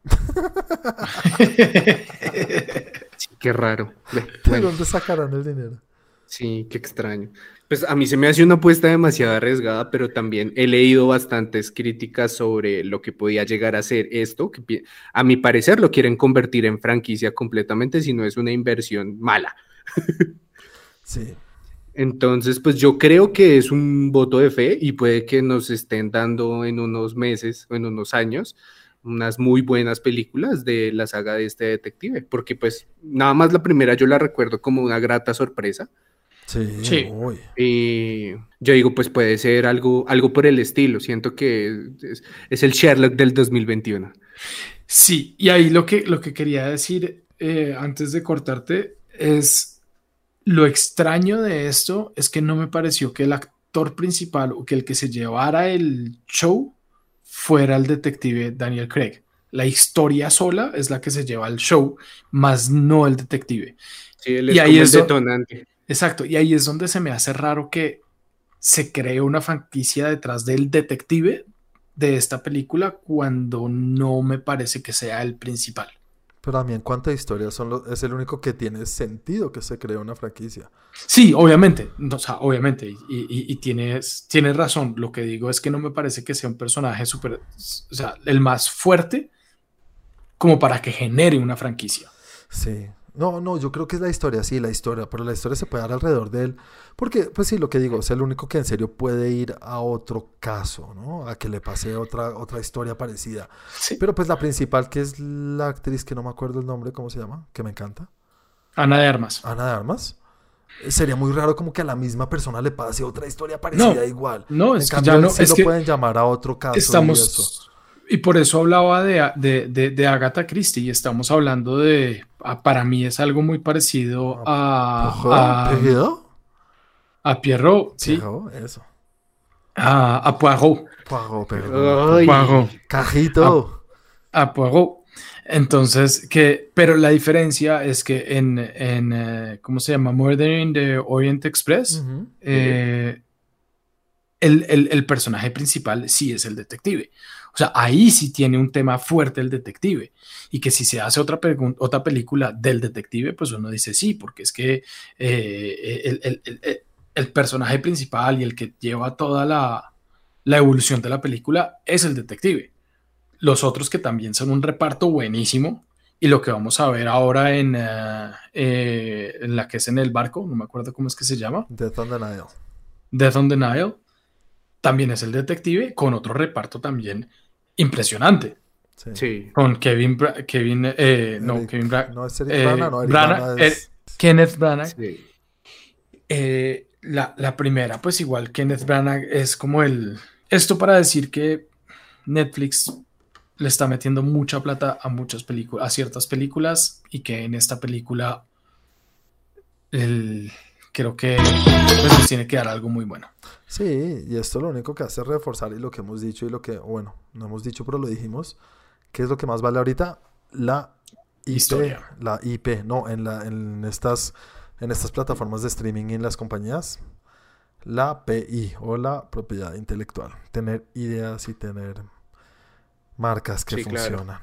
[SPEAKER 3] [LAUGHS] Sí, qué raro. Ve,
[SPEAKER 1] ¿De
[SPEAKER 3] bueno,
[SPEAKER 1] dónde sacarán el dinero?
[SPEAKER 3] sí, qué extraño. Pues a mí se me hace una apuesta demasiado arriesgada, pero también he leído bastantes críticas sobre lo que podía llegar a ser esto, que a mi parecer lo quieren convertir en franquicia completamente, si no es una inversión mala.
[SPEAKER 1] Sí.
[SPEAKER 3] Entonces, pues yo creo que es un voto de fe y puede que nos estén dando en unos meses o en unos años unas muy buenas películas de la saga de este detective, porque pues nada más la primera yo la recuerdo como una grata sorpresa
[SPEAKER 1] Sí.
[SPEAKER 2] Sí.
[SPEAKER 1] uy.
[SPEAKER 3] y yo digo pues puede ser algo, algo por el estilo, siento que es, es el Sherlock del 2021.
[SPEAKER 2] Sí, y ahí lo que, lo que quería decir eh, antes de cortarte es lo extraño de esto es que no me pareció que el actor principal o que el que se llevara el show fuera el detective Daniel Craig. La historia sola es la que se lleva el show, más no el detective.
[SPEAKER 3] Sí, él
[SPEAKER 2] Y
[SPEAKER 3] es
[SPEAKER 2] ahí
[SPEAKER 3] como el
[SPEAKER 2] eso-
[SPEAKER 3] detonante.
[SPEAKER 2] Exacto, y ahí es donde se me hace raro que se cree una franquicia detrás del detective de esta película cuando no me parece que sea el principal.
[SPEAKER 1] Pero a mí en cuanto a historia son lo- es el único que tiene sentido que se cree una franquicia.
[SPEAKER 2] Sí, obviamente, o sea, obviamente, y, y- y tienes, tienes razón. Lo que digo es que no me parece que sea un personaje súper, o sea, el más fuerte como para que genere una franquicia.
[SPEAKER 1] Sí. No, no, yo creo que es la historia, sí, la historia, pero la historia se puede dar alrededor de él, porque, pues sí, lo que digo, es el único que en serio puede ir a otro caso, ¿no? A que le pase otra, otra historia parecida.
[SPEAKER 2] Sí.
[SPEAKER 1] Pero pues la principal, que es la actriz que no me acuerdo el nombre, ¿cómo se llama? Que me encanta.
[SPEAKER 2] Ana de Armas.
[SPEAKER 1] Ana de Armas. Sería muy raro como que a la misma persona le pase otra historia parecida igual.
[SPEAKER 2] No,
[SPEAKER 1] En
[SPEAKER 2] es que
[SPEAKER 1] cambio,
[SPEAKER 2] ya
[SPEAKER 1] él
[SPEAKER 2] no,
[SPEAKER 1] sí
[SPEAKER 2] es
[SPEAKER 1] lo
[SPEAKER 2] que
[SPEAKER 1] pueden llamar a otro caso. y eso.
[SPEAKER 2] estamos, y por eso hablaba de, de, de, de Agatha Christie, y estamos hablando de, a- para mí es algo muy parecido a,
[SPEAKER 1] Ojo,
[SPEAKER 2] a,
[SPEAKER 1] ¿Perdido?
[SPEAKER 2] a Pierrot, sí,
[SPEAKER 1] Eso.
[SPEAKER 2] a, a Poirot,
[SPEAKER 1] Poirot, perdón.
[SPEAKER 3] Ay,
[SPEAKER 2] Poirot.
[SPEAKER 1] Cajito.
[SPEAKER 2] a Poirot. Entonces, que, pero la diferencia es que en, en eh, ¿cómo se llama? Murder in the Orient Express, eh, el, el- el personaje principal sí es el detective. O sea, ahí sí tiene un tema fuerte el detective. Y que si se hace otra, otra película del detective, pues uno dice sí, porque es que eh, el, el- el- el- el personaje principal y el que lleva toda la, la evolución de la película es el detective. Los otros que también son un reparto buenísimo. Y lo que vamos a ver ahora en, eh, eh, en la que es en el barco, no me acuerdo cómo es que se llama.
[SPEAKER 1] Death on the Nile.
[SPEAKER 2] Death on the Nile, también es el detective con otro reparto también impresionante.
[SPEAKER 1] Sí.
[SPEAKER 3] Sí.
[SPEAKER 2] Con Kevin, Bra- Kevin eh, no,
[SPEAKER 1] Eric-
[SPEAKER 2] Kevin Bra-
[SPEAKER 1] No es Eric
[SPEAKER 2] eh,
[SPEAKER 1] Bana, no, Eric
[SPEAKER 2] Bana
[SPEAKER 1] es-
[SPEAKER 2] Kenneth Branagh.
[SPEAKER 3] sí.
[SPEAKER 2] Eh, la, la primera, pues igual Kenneth Branagh es como el... Esto para decir que Netflix le está metiendo mucha plata a muchas películas, a ciertas películas y que en esta película el- creo que pues, nos tiene que dar algo muy bueno.
[SPEAKER 1] Sí, y esto lo único que hace es reforzar y lo que hemos dicho y lo que, bueno, no hemos dicho, pero lo dijimos. ¿Qué es lo que más vale ahorita? La IP.
[SPEAKER 2] Historia.
[SPEAKER 1] La IP, no, en, la, en estas en estas plataformas de streaming y en las compañías, la PI o la propiedad intelectual. Tener ideas y tener marcas que
[SPEAKER 3] Sí, claro.
[SPEAKER 1] funcionan.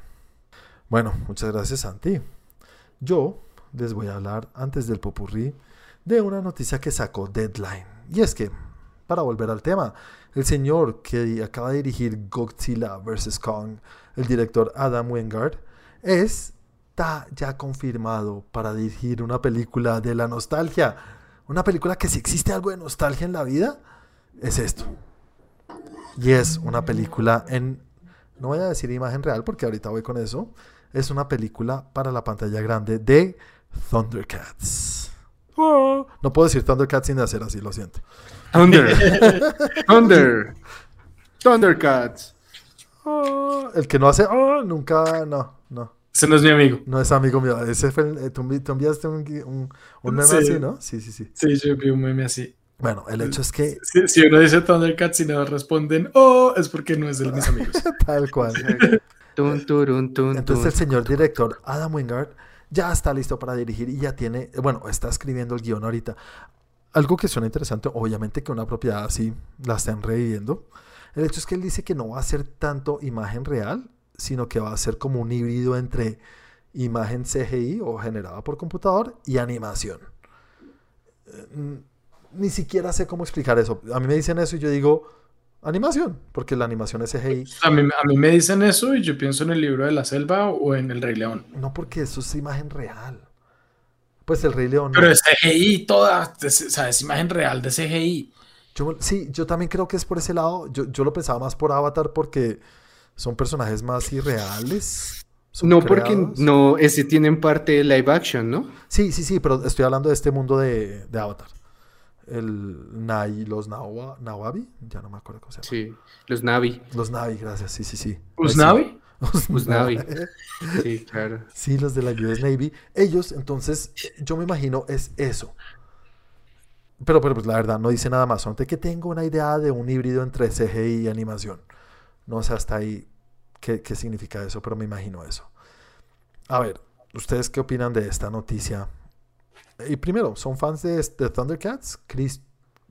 [SPEAKER 1] Bueno, muchas gracias, Santi. Yo les voy a hablar antes del popurrí de una noticia que sacó Deadline. Y es que, para volver al tema, el señor que acaba de dirigir Godzilla vs. Kong, el director Adam Wingard, está ya confirmado para dirigir una película de la nostalgia. Una película que si existe algo de nostalgia en la vida, es esto. Y es una película en, no voy a decir imagen real porque ahorita voy con eso, es una película para la pantalla grande de Thundercats. Oh, no puedo decir Thundercats sin hacer así, lo siento.
[SPEAKER 3] Thunder. [LAUGHS] Thunder. Thundercats.
[SPEAKER 1] Oh, el que no hace, oh, nunca, no, no.
[SPEAKER 2] Ese no es mi amigo.
[SPEAKER 1] No es amigo mío. Ese fue el- eh, tú, envi- tú enviaste un, gui- un, un meme
[SPEAKER 2] Sí.
[SPEAKER 1] así, ¿no? Sí, sí, sí.
[SPEAKER 2] Sí, yo vi un meme así.
[SPEAKER 1] Bueno, el hecho es que
[SPEAKER 2] Si, si uno dice Thundercats y no responden, oh, es porque no es de mis [LAUGHS] amigos.
[SPEAKER 1] tal cual.
[SPEAKER 3] Tun, turun, tun,
[SPEAKER 1] Entonces el señor director Adam Wingard ya está listo para dirigir y ya tiene, bueno, está escribiendo el guion ahorita. Algo que suena interesante, obviamente que una propiedad así la estén reviviendo. El hecho es que él dice que no va a ser tanto imagen real, sino que va a ser como un híbrido entre imagen CGI o generada por computador y animación. Eh, Ni siquiera sé cómo explicar eso. A mí me dicen eso y yo digo animación, porque la animación es CGI.
[SPEAKER 2] A mí, a mí me dicen eso y yo pienso en el libro de la selva o en el Rey León.
[SPEAKER 1] No porque eso es imagen real. Pues el Rey León.
[SPEAKER 2] Pero es CGI toda, es- o sea, es imagen real de CGI.
[SPEAKER 1] Yo, sí, yo también creo que es por ese lado. Yo, yo lo pensaba más por Avatar porque son personajes más irreales.
[SPEAKER 3] No, porque
[SPEAKER 1] creados.
[SPEAKER 3] no, ese tienen parte de live action, ¿no?
[SPEAKER 1] Sí, sí, sí, pero estoy hablando de este mundo de, de Avatar. El Nai, los Nawa, Nawabi, ya no me acuerdo cómo se llama.
[SPEAKER 3] Sí, los Navi.
[SPEAKER 1] Los Navi, gracias, sí, sí, sí.
[SPEAKER 2] ¿Usnavi?
[SPEAKER 1] Los
[SPEAKER 3] Usnavi. Sí, claro.
[SPEAKER 1] Sí, los de la US Navy. Ellos, entonces, yo me imagino es eso. Pero, pero pues la verdad, no dice nada más. Solamente que tengo una idea de un híbrido entre CGI y animación. No sé hasta ahí qué, qué significa eso, pero me imagino eso. A ver, ¿ustedes qué opinan de esta noticia? Y primero, ¿son fans de, de Thundercats? Chris,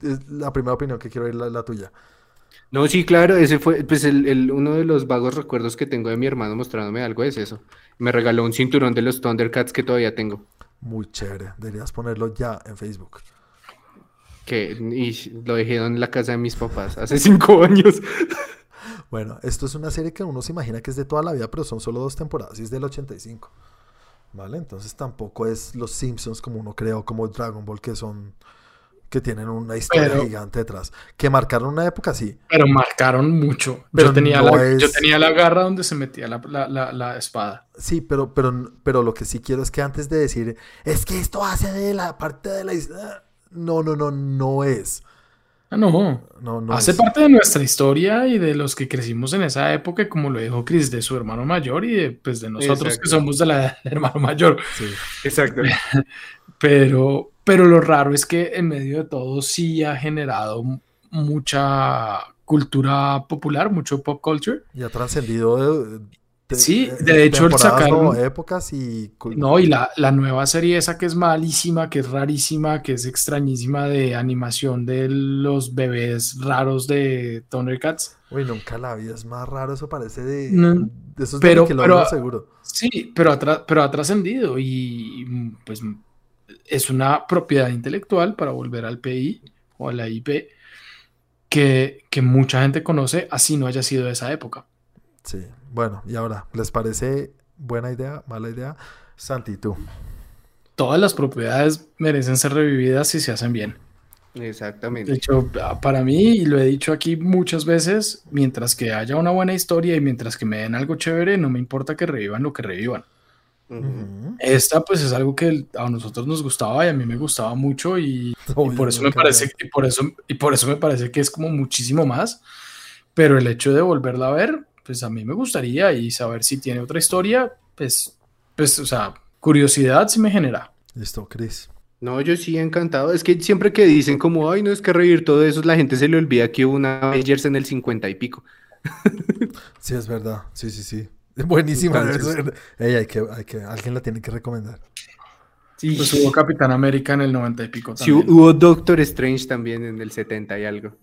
[SPEAKER 1] es la primera opinión que quiero oír la, la tuya.
[SPEAKER 3] No, sí, claro, ese fue, pues el, el- uno de los vagos recuerdos que tengo de mi hermano mostrándome algo es eso. Me regaló un cinturón de los Thundercats que todavía tengo.
[SPEAKER 1] Muy chévere. Deberías ponerlo ya en Facebook.
[SPEAKER 3] Que y lo dejé en la casa de mis papás hace [LAUGHS] cinco años.
[SPEAKER 1] Bueno, esto es una serie que uno se imagina que es de toda la vida, pero son solo dos temporadas y es del 85. ¿Vale? Entonces tampoco es los Simpsons como uno cree o como Dragon Ball que son que tienen una historia
[SPEAKER 2] Pero-
[SPEAKER 1] gigante detrás. Que marcaron una época, sí.
[SPEAKER 2] Pero marcaron mucho.
[SPEAKER 1] Pero
[SPEAKER 2] yo, tenía
[SPEAKER 1] no
[SPEAKER 2] la,
[SPEAKER 1] es-
[SPEAKER 2] yo tenía la garra donde se metía la, la- la- la espada.
[SPEAKER 1] Sí, pero, pero, pero lo que sí quiero es que antes de decir, es que esto hace de la parte de la isla. No, no, no, no es.
[SPEAKER 2] Ah, no.
[SPEAKER 1] No, no
[SPEAKER 2] Hace
[SPEAKER 1] es.
[SPEAKER 2] parte de nuestra historia y de los que crecimos en esa época, como lo dijo Chris, de su hermano mayor y de, pues, de nosotros que somos de la edad del hermano mayor.
[SPEAKER 1] Sí.
[SPEAKER 3] Exacto. [LAUGHS]
[SPEAKER 2] Pero, pero lo raro es que en medio de todo sí ha generado mucha cultura popular, mucho pop culture.
[SPEAKER 1] Y ha trascendido.
[SPEAKER 2] Sí, de hecho, sacaron-
[SPEAKER 1] no, épocas y.
[SPEAKER 2] No, y la, la nueva serie esa que es malísima, que es rarísima, que es extrañísima de animación de los bebés raros de Thundercats.
[SPEAKER 1] Uy, nunca la vi, es más raro, eso parece de,
[SPEAKER 2] No,
[SPEAKER 1] de esos
[SPEAKER 2] pero-
[SPEAKER 1] de que lo
[SPEAKER 2] pero-
[SPEAKER 1] seguro.
[SPEAKER 2] Sí, pero ha, pero ha trascendido y pues es una propiedad intelectual para volver al PI o a la IP que, que mucha gente conoce así no haya sido de esa época.
[SPEAKER 1] Sí, bueno, y ahora, ¿les parece buena idea, mala idea? Santi, tú.
[SPEAKER 2] Todas las propiedades merecen ser revividas si se hacen bien. De
[SPEAKER 3] Exactamente.
[SPEAKER 2] hecho, a- para mí, y lo he dicho aquí muchas veces, mientras que haya una buena historia y mientras que me den algo chévere, no me importa que revivan lo que revivan. Esta pues es algo que a nosotros nos gustaba y a mí me gustaba mucho y, por eso me parece y por eso y por eso me parece que es como muchísimo más, pero el hecho de volverla a ver, pues a mí me gustaría y saber si tiene otra historia, pues pues o sea, curiosidad sí me genera.
[SPEAKER 1] Listo, Chris.
[SPEAKER 3] No, yo sí encantado. Es que siempre que dicen como, ay, no es que revivir todo eso, la gente se le olvida que hubo una Avengers en el 50 y pico. [LAUGHS]
[SPEAKER 1] Sí, es verdad. Sí, sí, sí. Buenísima.
[SPEAKER 3] Entonces-
[SPEAKER 1] Ey, hay que, hay que, alguien la tiene que recomendar.
[SPEAKER 2] Sí. Pues hubo Capitán América en el 90 y pico.
[SPEAKER 3] Sí, hubo Doctor Strange también en el 70 y algo.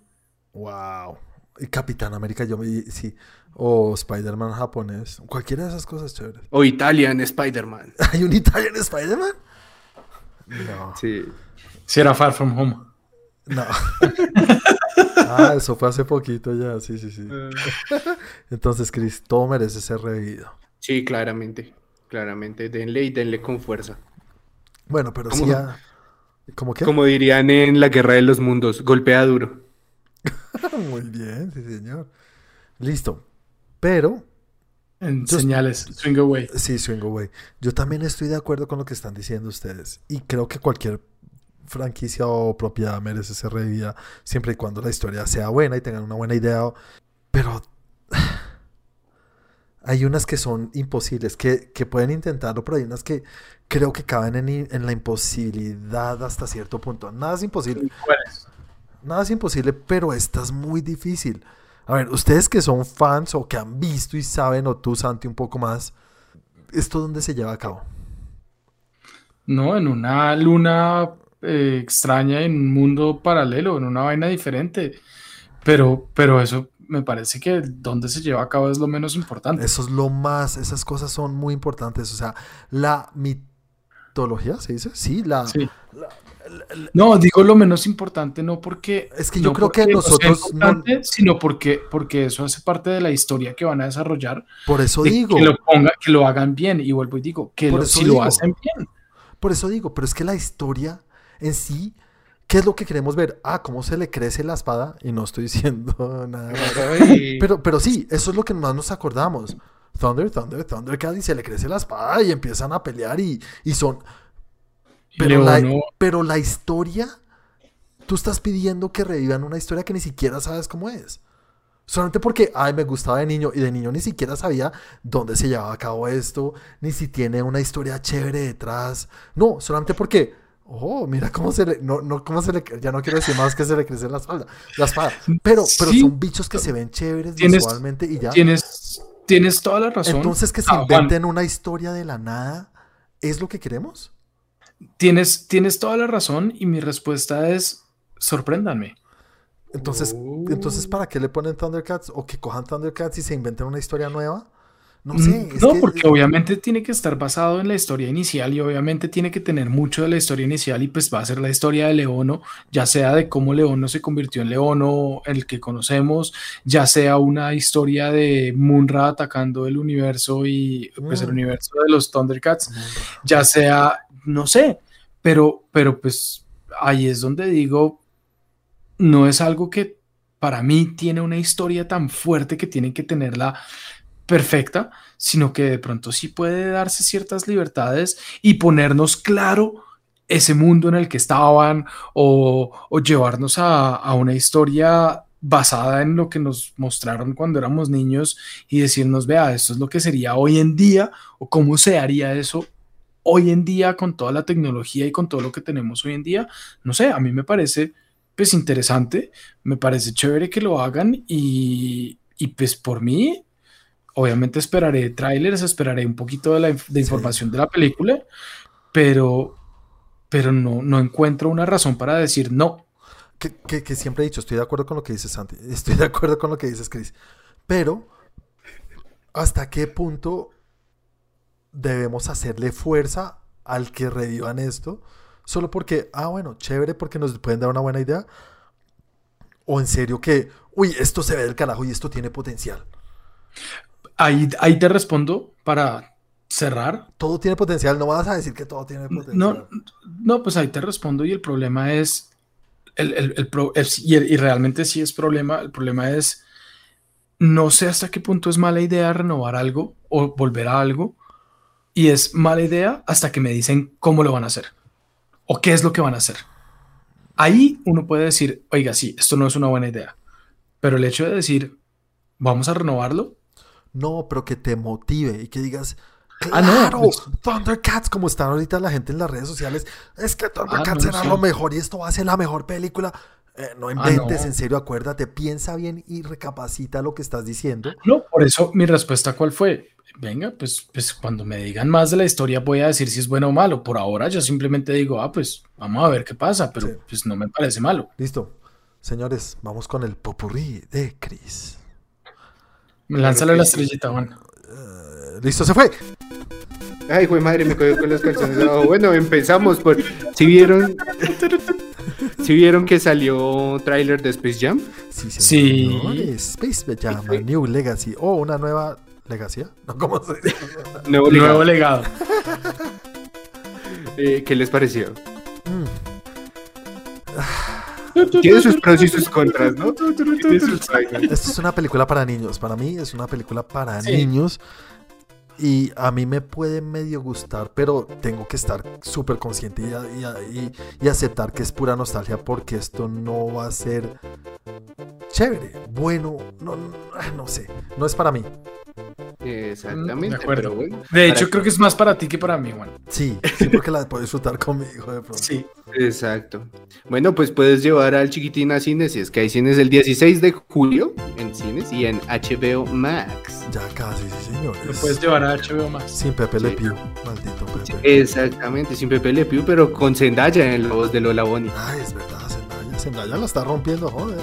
[SPEAKER 1] Wow. Y Capitán América, yo me sí. O Spider-Man japonés. Cualquiera de esas cosas chéveres.
[SPEAKER 3] O Italian Spider-Man. [LAUGHS]
[SPEAKER 1] ¿Hay un Italian Spider-Man? No.
[SPEAKER 3] Sí.
[SPEAKER 2] Si era Far From Home.
[SPEAKER 1] No. [LAUGHS] ah, eso fue hace poquito ya, sí, sí, sí. [LAUGHS] Entonces, Chris, todo merece ser revivido.
[SPEAKER 3] Sí, claramente. Claramente. Denle y denle con fuerza.
[SPEAKER 1] Bueno, pero sí ya.
[SPEAKER 3] ¿Cómo qué? Como dirían en la Guerra de los Mundos, golpea duro.
[SPEAKER 1] Muy bien, sí, señor. Listo. Pero.
[SPEAKER 2] En señales, swing away.
[SPEAKER 1] Sí, swing away. Yo también estoy de acuerdo con lo que están diciendo ustedes. Y creo que cualquier franquicia o propiedad merece ser revivida siempre y cuando la historia sea buena y tengan una buena idea. Pero [SIGHS] hay unas que son imposibles, que, pueden intentarlo, pero hay unas que creo que caben en, la imposibilidad hasta cierto punto. Nada es imposible. Nada es imposible, pero esta es muy difícil. A ver, ustedes que son fans o que han visto y saben, o tú, Santi, un poco más, ¿esto dónde se lleva a cabo?
[SPEAKER 2] No, en una luna eh, extraña, en un mundo paralelo, en una vaina diferente. Pero, pero eso me parece que donde se lleva a cabo es lo menos importante.
[SPEAKER 1] Eso es lo más, esas cosas son muy importantes. O sea, la mitología, ¿se dice? Sí, la,
[SPEAKER 2] no, digo lo menos importante, no porque.
[SPEAKER 1] Es que yo creo que nosotros.
[SPEAKER 2] Sino porque, porque eso hace parte de la historia que van a desarrollar.
[SPEAKER 1] Por eso digo.
[SPEAKER 2] Que lo, ponga, que lo hagan bien. Y vuelvo y digo, que si lo hacen bien.
[SPEAKER 1] Por eso digo, pero es que la historia en sí. ¿Qué es lo que queremos ver? Ah, cómo se le crece la espada. Y no estoy [LAUGHS] diciendo nada pero, pero sí, eso es lo que más nos acordamos. Thunder, Thunder, Thundercat y se le crece la espada y empiezan a pelear y, y son pero, la, pero la historia, tú estás pidiendo que revivan una historia que ni siquiera sabes cómo es. Solamente porque, ay, me gustaba de niño y de niño ni siquiera sabía dónde se llevaba a cabo esto, ni si tiene una historia chévere detrás. No, solamente porque, oh, mira cómo se le, no, no, cómo se le, ya no quiero decir más que se le crece la espalda, la espada. Pero, pero son bichos que se ven chéveres visualmente y ya.
[SPEAKER 2] Tienes, tienes toda la razón.
[SPEAKER 1] Entonces que se ah, inventen una historia de la nada, ¿es lo que queremos?
[SPEAKER 2] Tienes, tienes toda la razón y mi respuesta es sorpréndanme.
[SPEAKER 1] Entonces, entonces, ¿para qué le ponen Thundercats? ¿O que cojan Thundercats y se inventen una historia nueva?
[SPEAKER 2] No sé. Mm, no, porque obviamente tiene que estar basado en la historia inicial y obviamente tiene que tener mucho de la historia inicial y pues va a ser la historia de Leono, ya sea de cómo Leono se convirtió en Leono, el que conocemos, ya sea una historia de Munra atacando el universo y pues el mm. universo de los Thundercats, ya sea no sé, pero, pero pues ahí es donde digo, no es algo que para mí tiene una historia tan fuerte que tiene que tenerla perfecta, sino que de pronto sí puede darse ciertas libertades y ponernos claro ese mundo en el que estaban o, llevarnos a, a, una historia basada en lo que nos mostraron cuando éramos niños y decirnos, vea, esto es lo que sería hoy en día o cómo se haría eso hoy en día con toda la tecnología y con todo lo que tenemos hoy en día, no sé, a mí me parece pues interesante, me parece chévere que lo hagan y, pues por mí, obviamente esperaré trailers, esperaré un poquito de la de información de la película, pero, pero no, no encuentro una razón para decir no.
[SPEAKER 1] Que, que, siempre he dicho, estoy de acuerdo con lo que dices, Santi, estoy de acuerdo con lo que dices, Chris, pero ¿hasta qué punto debemos hacerle fuerza al que revivan esto, solo porque, ah, bueno, chévere, porque nos pueden dar una buena idea, o en serio que, uy, esto se ve del carajo y esto tiene potencial.
[SPEAKER 2] Ahí, ahí te respondo para cerrar.
[SPEAKER 1] Todo tiene potencial, no vas a decir que todo tiene potencial.
[SPEAKER 2] No, no pues ahí te respondo y el problema es, el, el, y, y realmente sí es problema, el problema es, no sé hasta qué punto es mala idea renovar algo o volver a algo, y es mala idea hasta que me dicen cómo lo van a hacer o qué es lo que van a hacer. Ahí uno puede decir, oiga, sí, esto no es una buena idea. Pero el hecho de decir, vamos a renovarlo.
[SPEAKER 1] No, pero que te motive y que digas, ah, claro, pues Thundercats, como están ahorita la gente en las redes sociales, es que Thundercats ah, será lo mejor y esto va a ser la mejor película. Eh, no ah, inventes, en serio, acuérdate, piensa bien y recapacita lo que estás diciendo.
[SPEAKER 2] No, por eso mi respuesta, ¿cuál fue? Venga, pues, pues cuando me digan más de la historia voy a decir si es bueno o malo. Por ahora yo simplemente digo, ah, pues vamos a ver qué pasa, pero
[SPEAKER 1] Sí.
[SPEAKER 2] pues no me parece malo.
[SPEAKER 1] Listo. Señores, vamos con el popurrí de Chris.
[SPEAKER 2] Lánzale la
[SPEAKER 3] sí.
[SPEAKER 2] estrellita, Juan.
[SPEAKER 1] Eh, Listo, se fue.
[SPEAKER 3] Ay, güey, madre, me cogió con las calzones. abajo. bueno, empezamos por. Si vieron. Si vieron que salió tráiler de Space Jam.
[SPEAKER 1] Sí,
[SPEAKER 2] Sí.
[SPEAKER 1] señores. Space Jam, New Legacy. O una nueva Legacy. [LAUGHS] ¿No? ¿Cómo se dice?
[SPEAKER 3] Nuevo
[SPEAKER 2] Nuevo
[SPEAKER 3] legado.
[SPEAKER 2] legado. [LAUGHS]
[SPEAKER 3] Eh, ¿Qué les pareció?
[SPEAKER 1] Mm, [SIGHS]
[SPEAKER 3] Tiene sus pros y sus contras, ¿no? [LAUGHS] Sus.
[SPEAKER 1] Esto es una película para niños. Para mí es una película para
[SPEAKER 2] Sí.
[SPEAKER 1] niños. Y a mí me puede medio gustar, pero tengo que estar súper consciente y, y- y- y aceptar que es pura nostalgia porque esto no va a ser chévere, bueno, no, no, no sé, no es para mí.
[SPEAKER 3] Exactamente,
[SPEAKER 2] De acuerdo.
[SPEAKER 3] pero bueno.
[SPEAKER 2] De hecho, creo que es más para ti que para mí, Juan.
[SPEAKER 1] Sí, sí, porque la puedo disfrutar conmigo de pronto.
[SPEAKER 2] Sí.
[SPEAKER 3] Exacto. Bueno, pues puedes llevar al chiquitín a cines, y es que hay cines el 16 de julio en cines y en HBO Max.
[SPEAKER 1] Ya casi, sí, señores.
[SPEAKER 2] Lo puedes llevar a HBO Max.
[SPEAKER 1] Sin Pepe Le. Pew, maldito Pepe.
[SPEAKER 3] Exactamente, sin Pepe Le Pew, pero con Zendaya en la voz de Lola Bonnie.
[SPEAKER 1] Ay, es verdad, Zendaya, Zendaya la está rompiendo, joder.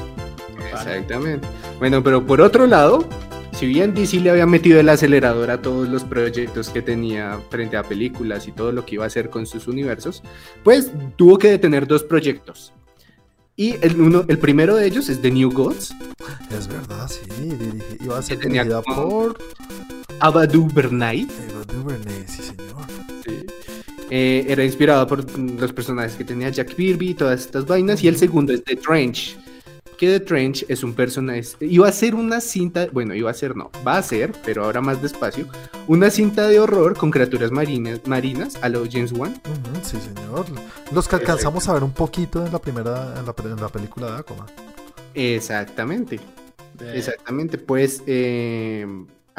[SPEAKER 3] Exactamente. Bueno, pero por otro lado, si bien DC le había metido el acelerador a todos los proyectos que tenía frente a películas y todo lo que iba a hacer con sus universos, pues tuvo que detener dos proyectos. Y el, uno, el primero de ellos es The New Gods,
[SPEAKER 1] Es verdad, sí, iba a ser dirigida
[SPEAKER 3] como-
[SPEAKER 1] por
[SPEAKER 3] Abadu Bernay.
[SPEAKER 1] Eva DuVernay, sí, señor.
[SPEAKER 3] Eh, era inspirado por los personajes que tenía Jack Kirby y todas estas vainas. Y el segundo es The Trench. Que The Trench es un personaje. Iba a ser una cinta. Bueno, iba a ser, no. Va a ser, pero ahora más despacio. Una cinta de horror con criaturas marinas, marinas a lo James Wan.
[SPEAKER 1] Sí, señor. Los que alcanzamos a ver un poquito en la primera, en la, pe- en la película de Aquaman.
[SPEAKER 3] Exactamente. Exactamente. Pues eh,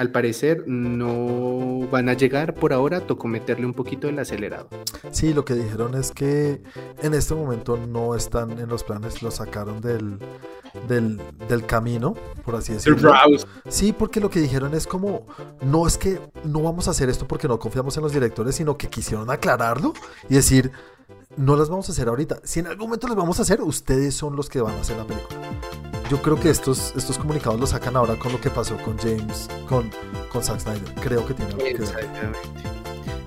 [SPEAKER 3] al parecer no van a llegar por ahora. Tocó meterle un poquito el acelerado.
[SPEAKER 1] Sí, lo que dijeron es que en este momento no están en los planes, lo sacaron del, del, del camino, por así decirlo. Sí, porque lo que dijeron es como, no es que no vamos a hacer esto porque no confiamos en los directores, sino que quisieron aclararlo y decir, no las vamos a hacer ahorita. Si en algún momento las vamos a hacer, ustedes son los que van a hacer la película. Yo creo que estos, estos comunicados los sacan ahora con lo que pasó con James, con, con Zack Snyder. Creo que tiene algo que ver.
[SPEAKER 3] Exactamente.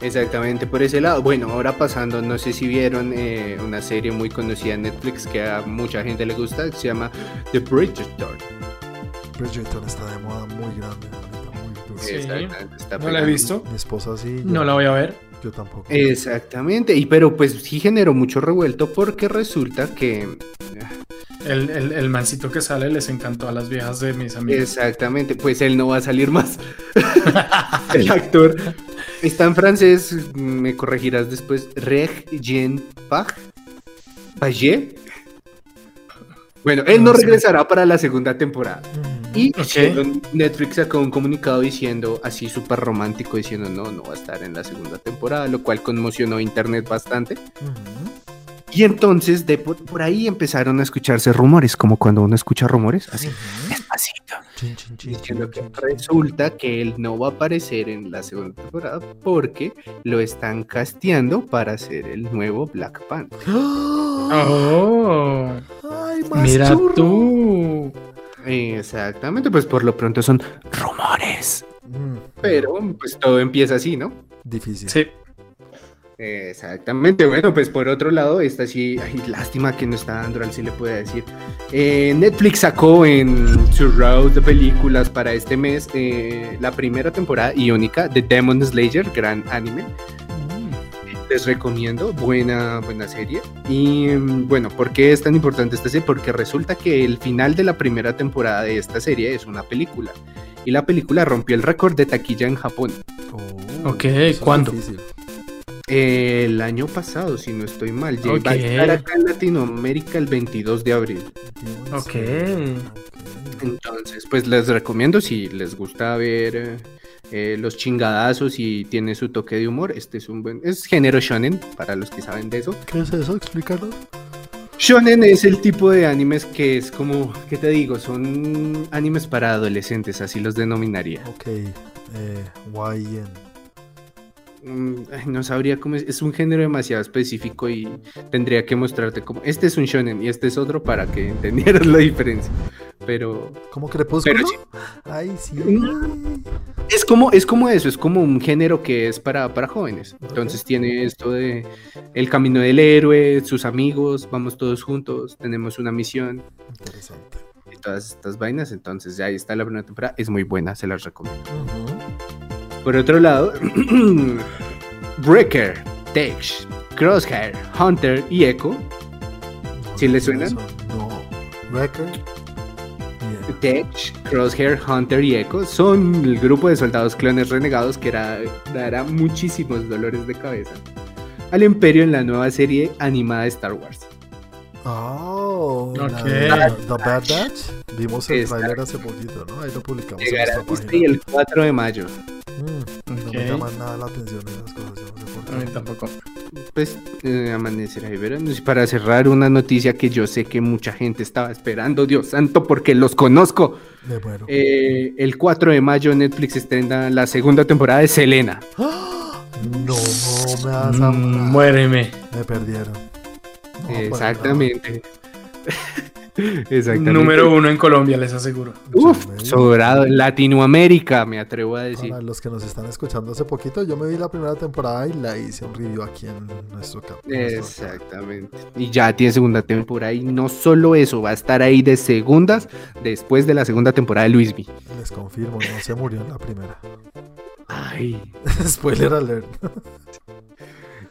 [SPEAKER 3] Exactamente, por ese lado. Bueno, ahora pasando, no sé si vieron eh, una serie muy conocida en Netflix que a mucha gente le gusta, que se llama The Bridgerton.
[SPEAKER 1] Bridgerton está de moda muy grande ahorita, muy duro.
[SPEAKER 2] Sí.
[SPEAKER 3] Exactamente, está
[SPEAKER 2] No la he visto.
[SPEAKER 1] Mi esposa sí. yo-
[SPEAKER 2] No la voy a ver.
[SPEAKER 1] Yo tampoco.
[SPEAKER 3] Exactamente, y pero pues sí generó mucho revuelto porque resulta que
[SPEAKER 2] El, el, el mancito que sale les encantó a las viejas de mis amigos.
[SPEAKER 3] exactamente, pues él no va a salir más. [LAUGHS] El actor está en francés, me corregirás después. Reg Jean Pag Pagé. Bueno, él no regresará para la segunda temporada. Y. Netflix sacó un comunicado diciendo, así súper romántico, diciendo no, no va a estar en la segunda temporada, lo cual conmocionó a internet bastante. Y entonces de por, por ahí empezaron a escucharse rumores, como cuando uno escucha rumores, así, despacito,
[SPEAKER 1] Chin, chin, chin,
[SPEAKER 3] diciendo
[SPEAKER 1] chin,
[SPEAKER 3] que resulta que él no va a aparecer en la segunda temporada porque lo están casteando para ser el nuevo Black Panther. [GASPS]
[SPEAKER 2] Oh,
[SPEAKER 1] ¡Ay, más
[SPEAKER 2] mira
[SPEAKER 1] churro!
[SPEAKER 2] tú.
[SPEAKER 3] Exactamente, pues por lo pronto son rumores.
[SPEAKER 1] Mm,
[SPEAKER 3] Pero pues todo empieza así, ¿no?
[SPEAKER 1] Difícil.
[SPEAKER 2] Sí.
[SPEAKER 3] Exactamente, bueno, pues por otro lado, esta sí, ay, lástima que no está Android, si le puede decir. Eh, Netflix sacó en su road de películas para este mes eh, la primera temporada y única de Demon Slayer, gran anime. Les recomiendo, buena, buena serie. Y mm, bueno, ¿por qué es tan importante esta serie? Porque resulta que el final de la primera temporada de esta serie es una película. Y la película rompió el récord de taquilla en Japón.
[SPEAKER 1] oh,
[SPEAKER 2] Ok, ¿cuándo?
[SPEAKER 3] El año pasado, si no estoy mal, ya
[SPEAKER 2] Ok.
[SPEAKER 3] va a estar acá en Latinoamérica el 22 de abril.
[SPEAKER 2] Ok.
[SPEAKER 3] Entonces, pues les recomiendo si les gusta ver eh, los chingadazos y tiene su toque de humor, este es un buen, es género shonen para los que saben de eso.
[SPEAKER 1] ¿Qué es eso? Explícanos.
[SPEAKER 3] Shonen es el tipo de animes que es como, ¿qué te digo? Son animes para adolescentes, así los denominaría.
[SPEAKER 1] Ok. eh, YN?
[SPEAKER 3] Mm, no sabría cómo es. Es un género demasiado específico y tendría que mostrarte como. Este es un shonen y este es otro para que [LAUGHS] entendieras la diferencia. Pero
[SPEAKER 1] ¿Cómo crepúsculo?
[SPEAKER 3] Pero sí.
[SPEAKER 1] Ay, sí.
[SPEAKER 3] es como, es como eso, es como un género que es para, para jóvenes. Entonces tiene esto de el camino del héroe, sus amigos, vamos todos juntos, tenemos una misión
[SPEAKER 1] Interesante.
[SPEAKER 3] y todas estas vainas. Entonces ya ahí está la primera temporada. Es muy buena, se las recomiendo. Por otro lado, [CLEARS THROAT] Breaker, Tech, Crosshair, Hunter y Echo. ¿Sí le
[SPEAKER 1] sé
[SPEAKER 3] suenan?
[SPEAKER 1] No. Bien.
[SPEAKER 3] Tech, Crosshair, Hunter y Echo son el grupo de soldados clones renegados que era- dará muchísimos dolores de cabeza al Imperio en la nueva serie animada de Star Wars.
[SPEAKER 1] Oh, la
[SPEAKER 2] Ok.
[SPEAKER 1] de The Bad Batch. Vimos el
[SPEAKER 3] Exacto.
[SPEAKER 1] trailer hace poquito, ¿no? Ahí lo publicamos
[SPEAKER 3] Llegará el 4 de mayo.
[SPEAKER 1] Mm, No me llaman nada la atención esas cosas. no sé por
[SPEAKER 2] A mí
[SPEAKER 1] qué.
[SPEAKER 2] tampoco.
[SPEAKER 3] Pues eh, amanecerá y verán. Y Para cerrar una noticia que yo sé que mucha gente estaba esperando, Dios santo, porque los conozco.
[SPEAKER 1] Me muero.
[SPEAKER 3] Eh, el 4 de mayo Netflix estrena la segunda temporada de Selena.
[SPEAKER 1] ¡Ah! No, me vas a
[SPEAKER 2] Mm,
[SPEAKER 1] matar.
[SPEAKER 2] muéreme.
[SPEAKER 1] Me perdieron. No, pues,
[SPEAKER 3] Exactamente. [LAUGHS] Exactamente.
[SPEAKER 2] Número uno en Colombia, les aseguro.
[SPEAKER 3] Uf, sobrado. En Latinoamérica, me atrevo a decir.
[SPEAKER 1] Para los que nos están escuchando hace poquito, yo me vi la primera temporada y la hice un review aquí en nuestro nuestro-
[SPEAKER 3] Exactamente. Y ya tiene segunda temporada. Y no solo eso, va a estar ahí de segundas después de la segunda temporada de Luismi.
[SPEAKER 1] Les confirmo, no se murió en la primera.
[SPEAKER 3] Ay. [LAUGHS]
[SPEAKER 1] Spoiler alert. [LAUGHS]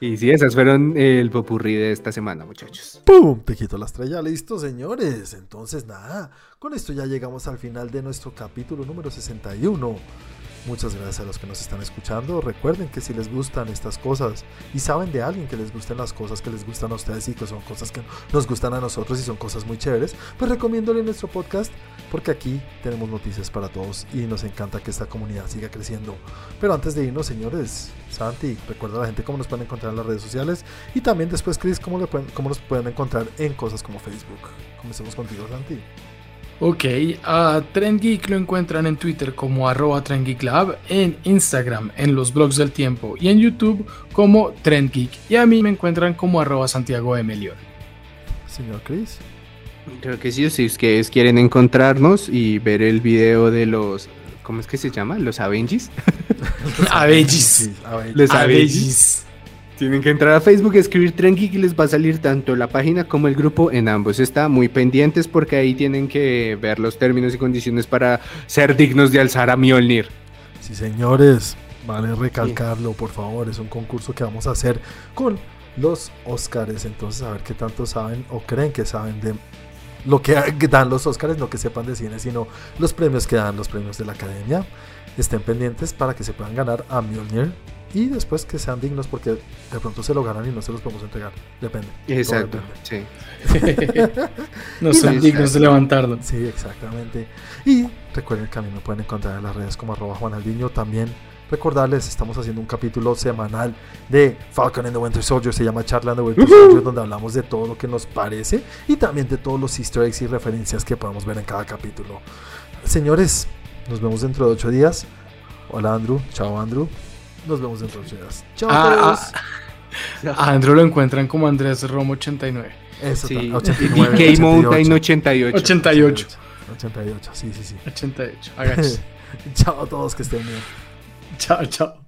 [SPEAKER 3] Y sí, esas fueron el popurrí de esta semana, muchachos.
[SPEAKER 1] ¡Pum! Te quito la estrella. Listo, señores. Entonces, nada. Con esto ya llegamos al final de nuestro capítulo número 61. Muchas gracias a los que nos están escuchando. Recuerden que si les gustan estas cosas y saben de alguien que les gusten las cosas que les gustan a ustedes y que son cosas que nos gustan a nosotros y son cosas muy chéveres, pues recomiéndole nuestro podcast porque aquí tenemos noticias para todos y nos encanta que esta comunidad siga creciendo. Pero antes de irnos, señores, Santi, recuerda a la gente cómo nos pueden encontrar en las redes sociales y también después, Chris, cómo, le pueden- cómo nos pueden encontrar en cosas como Facebook. Comencemos contigo, Santi.
[SPEAKER 2] Ok, a Trend Geek lo encuentran en Twitter como arroba Trend Geek Lab, en Instagram, en los blogs del tiempo y en YouTube como Trend Geek. Y a mí me encuentran como arroba Santiago M. León.
[SPEAKER 1] Señor Chris.
[SPEAKER 3] Creo que sí, si ustedes quieren encontrarnos y ver el video de los. ¿Cómo es que se llama? Los Avengers. [LAUGHS]
[SPEAKER 2] Avengers.
[SPEAKER 3] Los Avengers. Tienen que entrar a Facebook, escribir Trenki y les va a salir tanto la página como el grupo en ambos. Está muy pendientes porque ahí tienen que ver los términos y condiciones para ser dignos de alzar a Mjolnir.
[SPEAKER 1] Sí, señores, vale recalcarlo, por favor. Es un concurso que vamos a hacer con los Oscars. Entonces, a ver qué tanto saben o creen que saben de lo que [LAUGHS] que dan los Oscars, no que sepan de cine, sino los premios que dan los premios de la academia. Estén pendientes para que se puedan ganar a Mjolnir y después que sean dignos porque de pronto se lo ganan y no se los podemos entregar. Depende.
[SPEAKER 3] Exacto,
[SPEAKER 1] depende.
[SPEAKER 3] sí. [LAUGHS]
[SPEAKER 2] No son dignos de levantarlo.
[SPEAKER 1] Sí, exactamente. Y recuerden que a mí me pueden encontrar en las redes como arroba Juanaldiño. También recordarles, estamos haciendo un capítulo semanal de Falcon and the Winter Soldier. Se llama Charlando Winter Soldier, donde hablamos de todo lo que nos parece y también de todos los easter eggs y referencias que podemos ver en cada capítulo. Señores, nos vemos dentro de ocho días. Hola Andrew, chao Andrew. Nos vemos dentro de días. Chao a
[SPEAKER 2] Ah,
[SPEAKER 1] todos.
[SPEAKER 2] A Andrew lo encuentran como Andrés Romo 89.
[SPEAKER 1] Eso
[SPEAKER 3] Sí,
[SPEAKER 1] está, 89,
[SPEAKER 3] DK Mountain
[SPEAKER 1] 88.
[SPEAKER 3] 88.
[SPEAKER 2] 88.
[SPEAKER 1] 88, sí, sí, sí.
[SPEAKER 2] 88. Agaches. [LAUGHS]
[SPEAKER 1] Chao a todos, que estén bien.
[SPEAKER 2] chao, chao.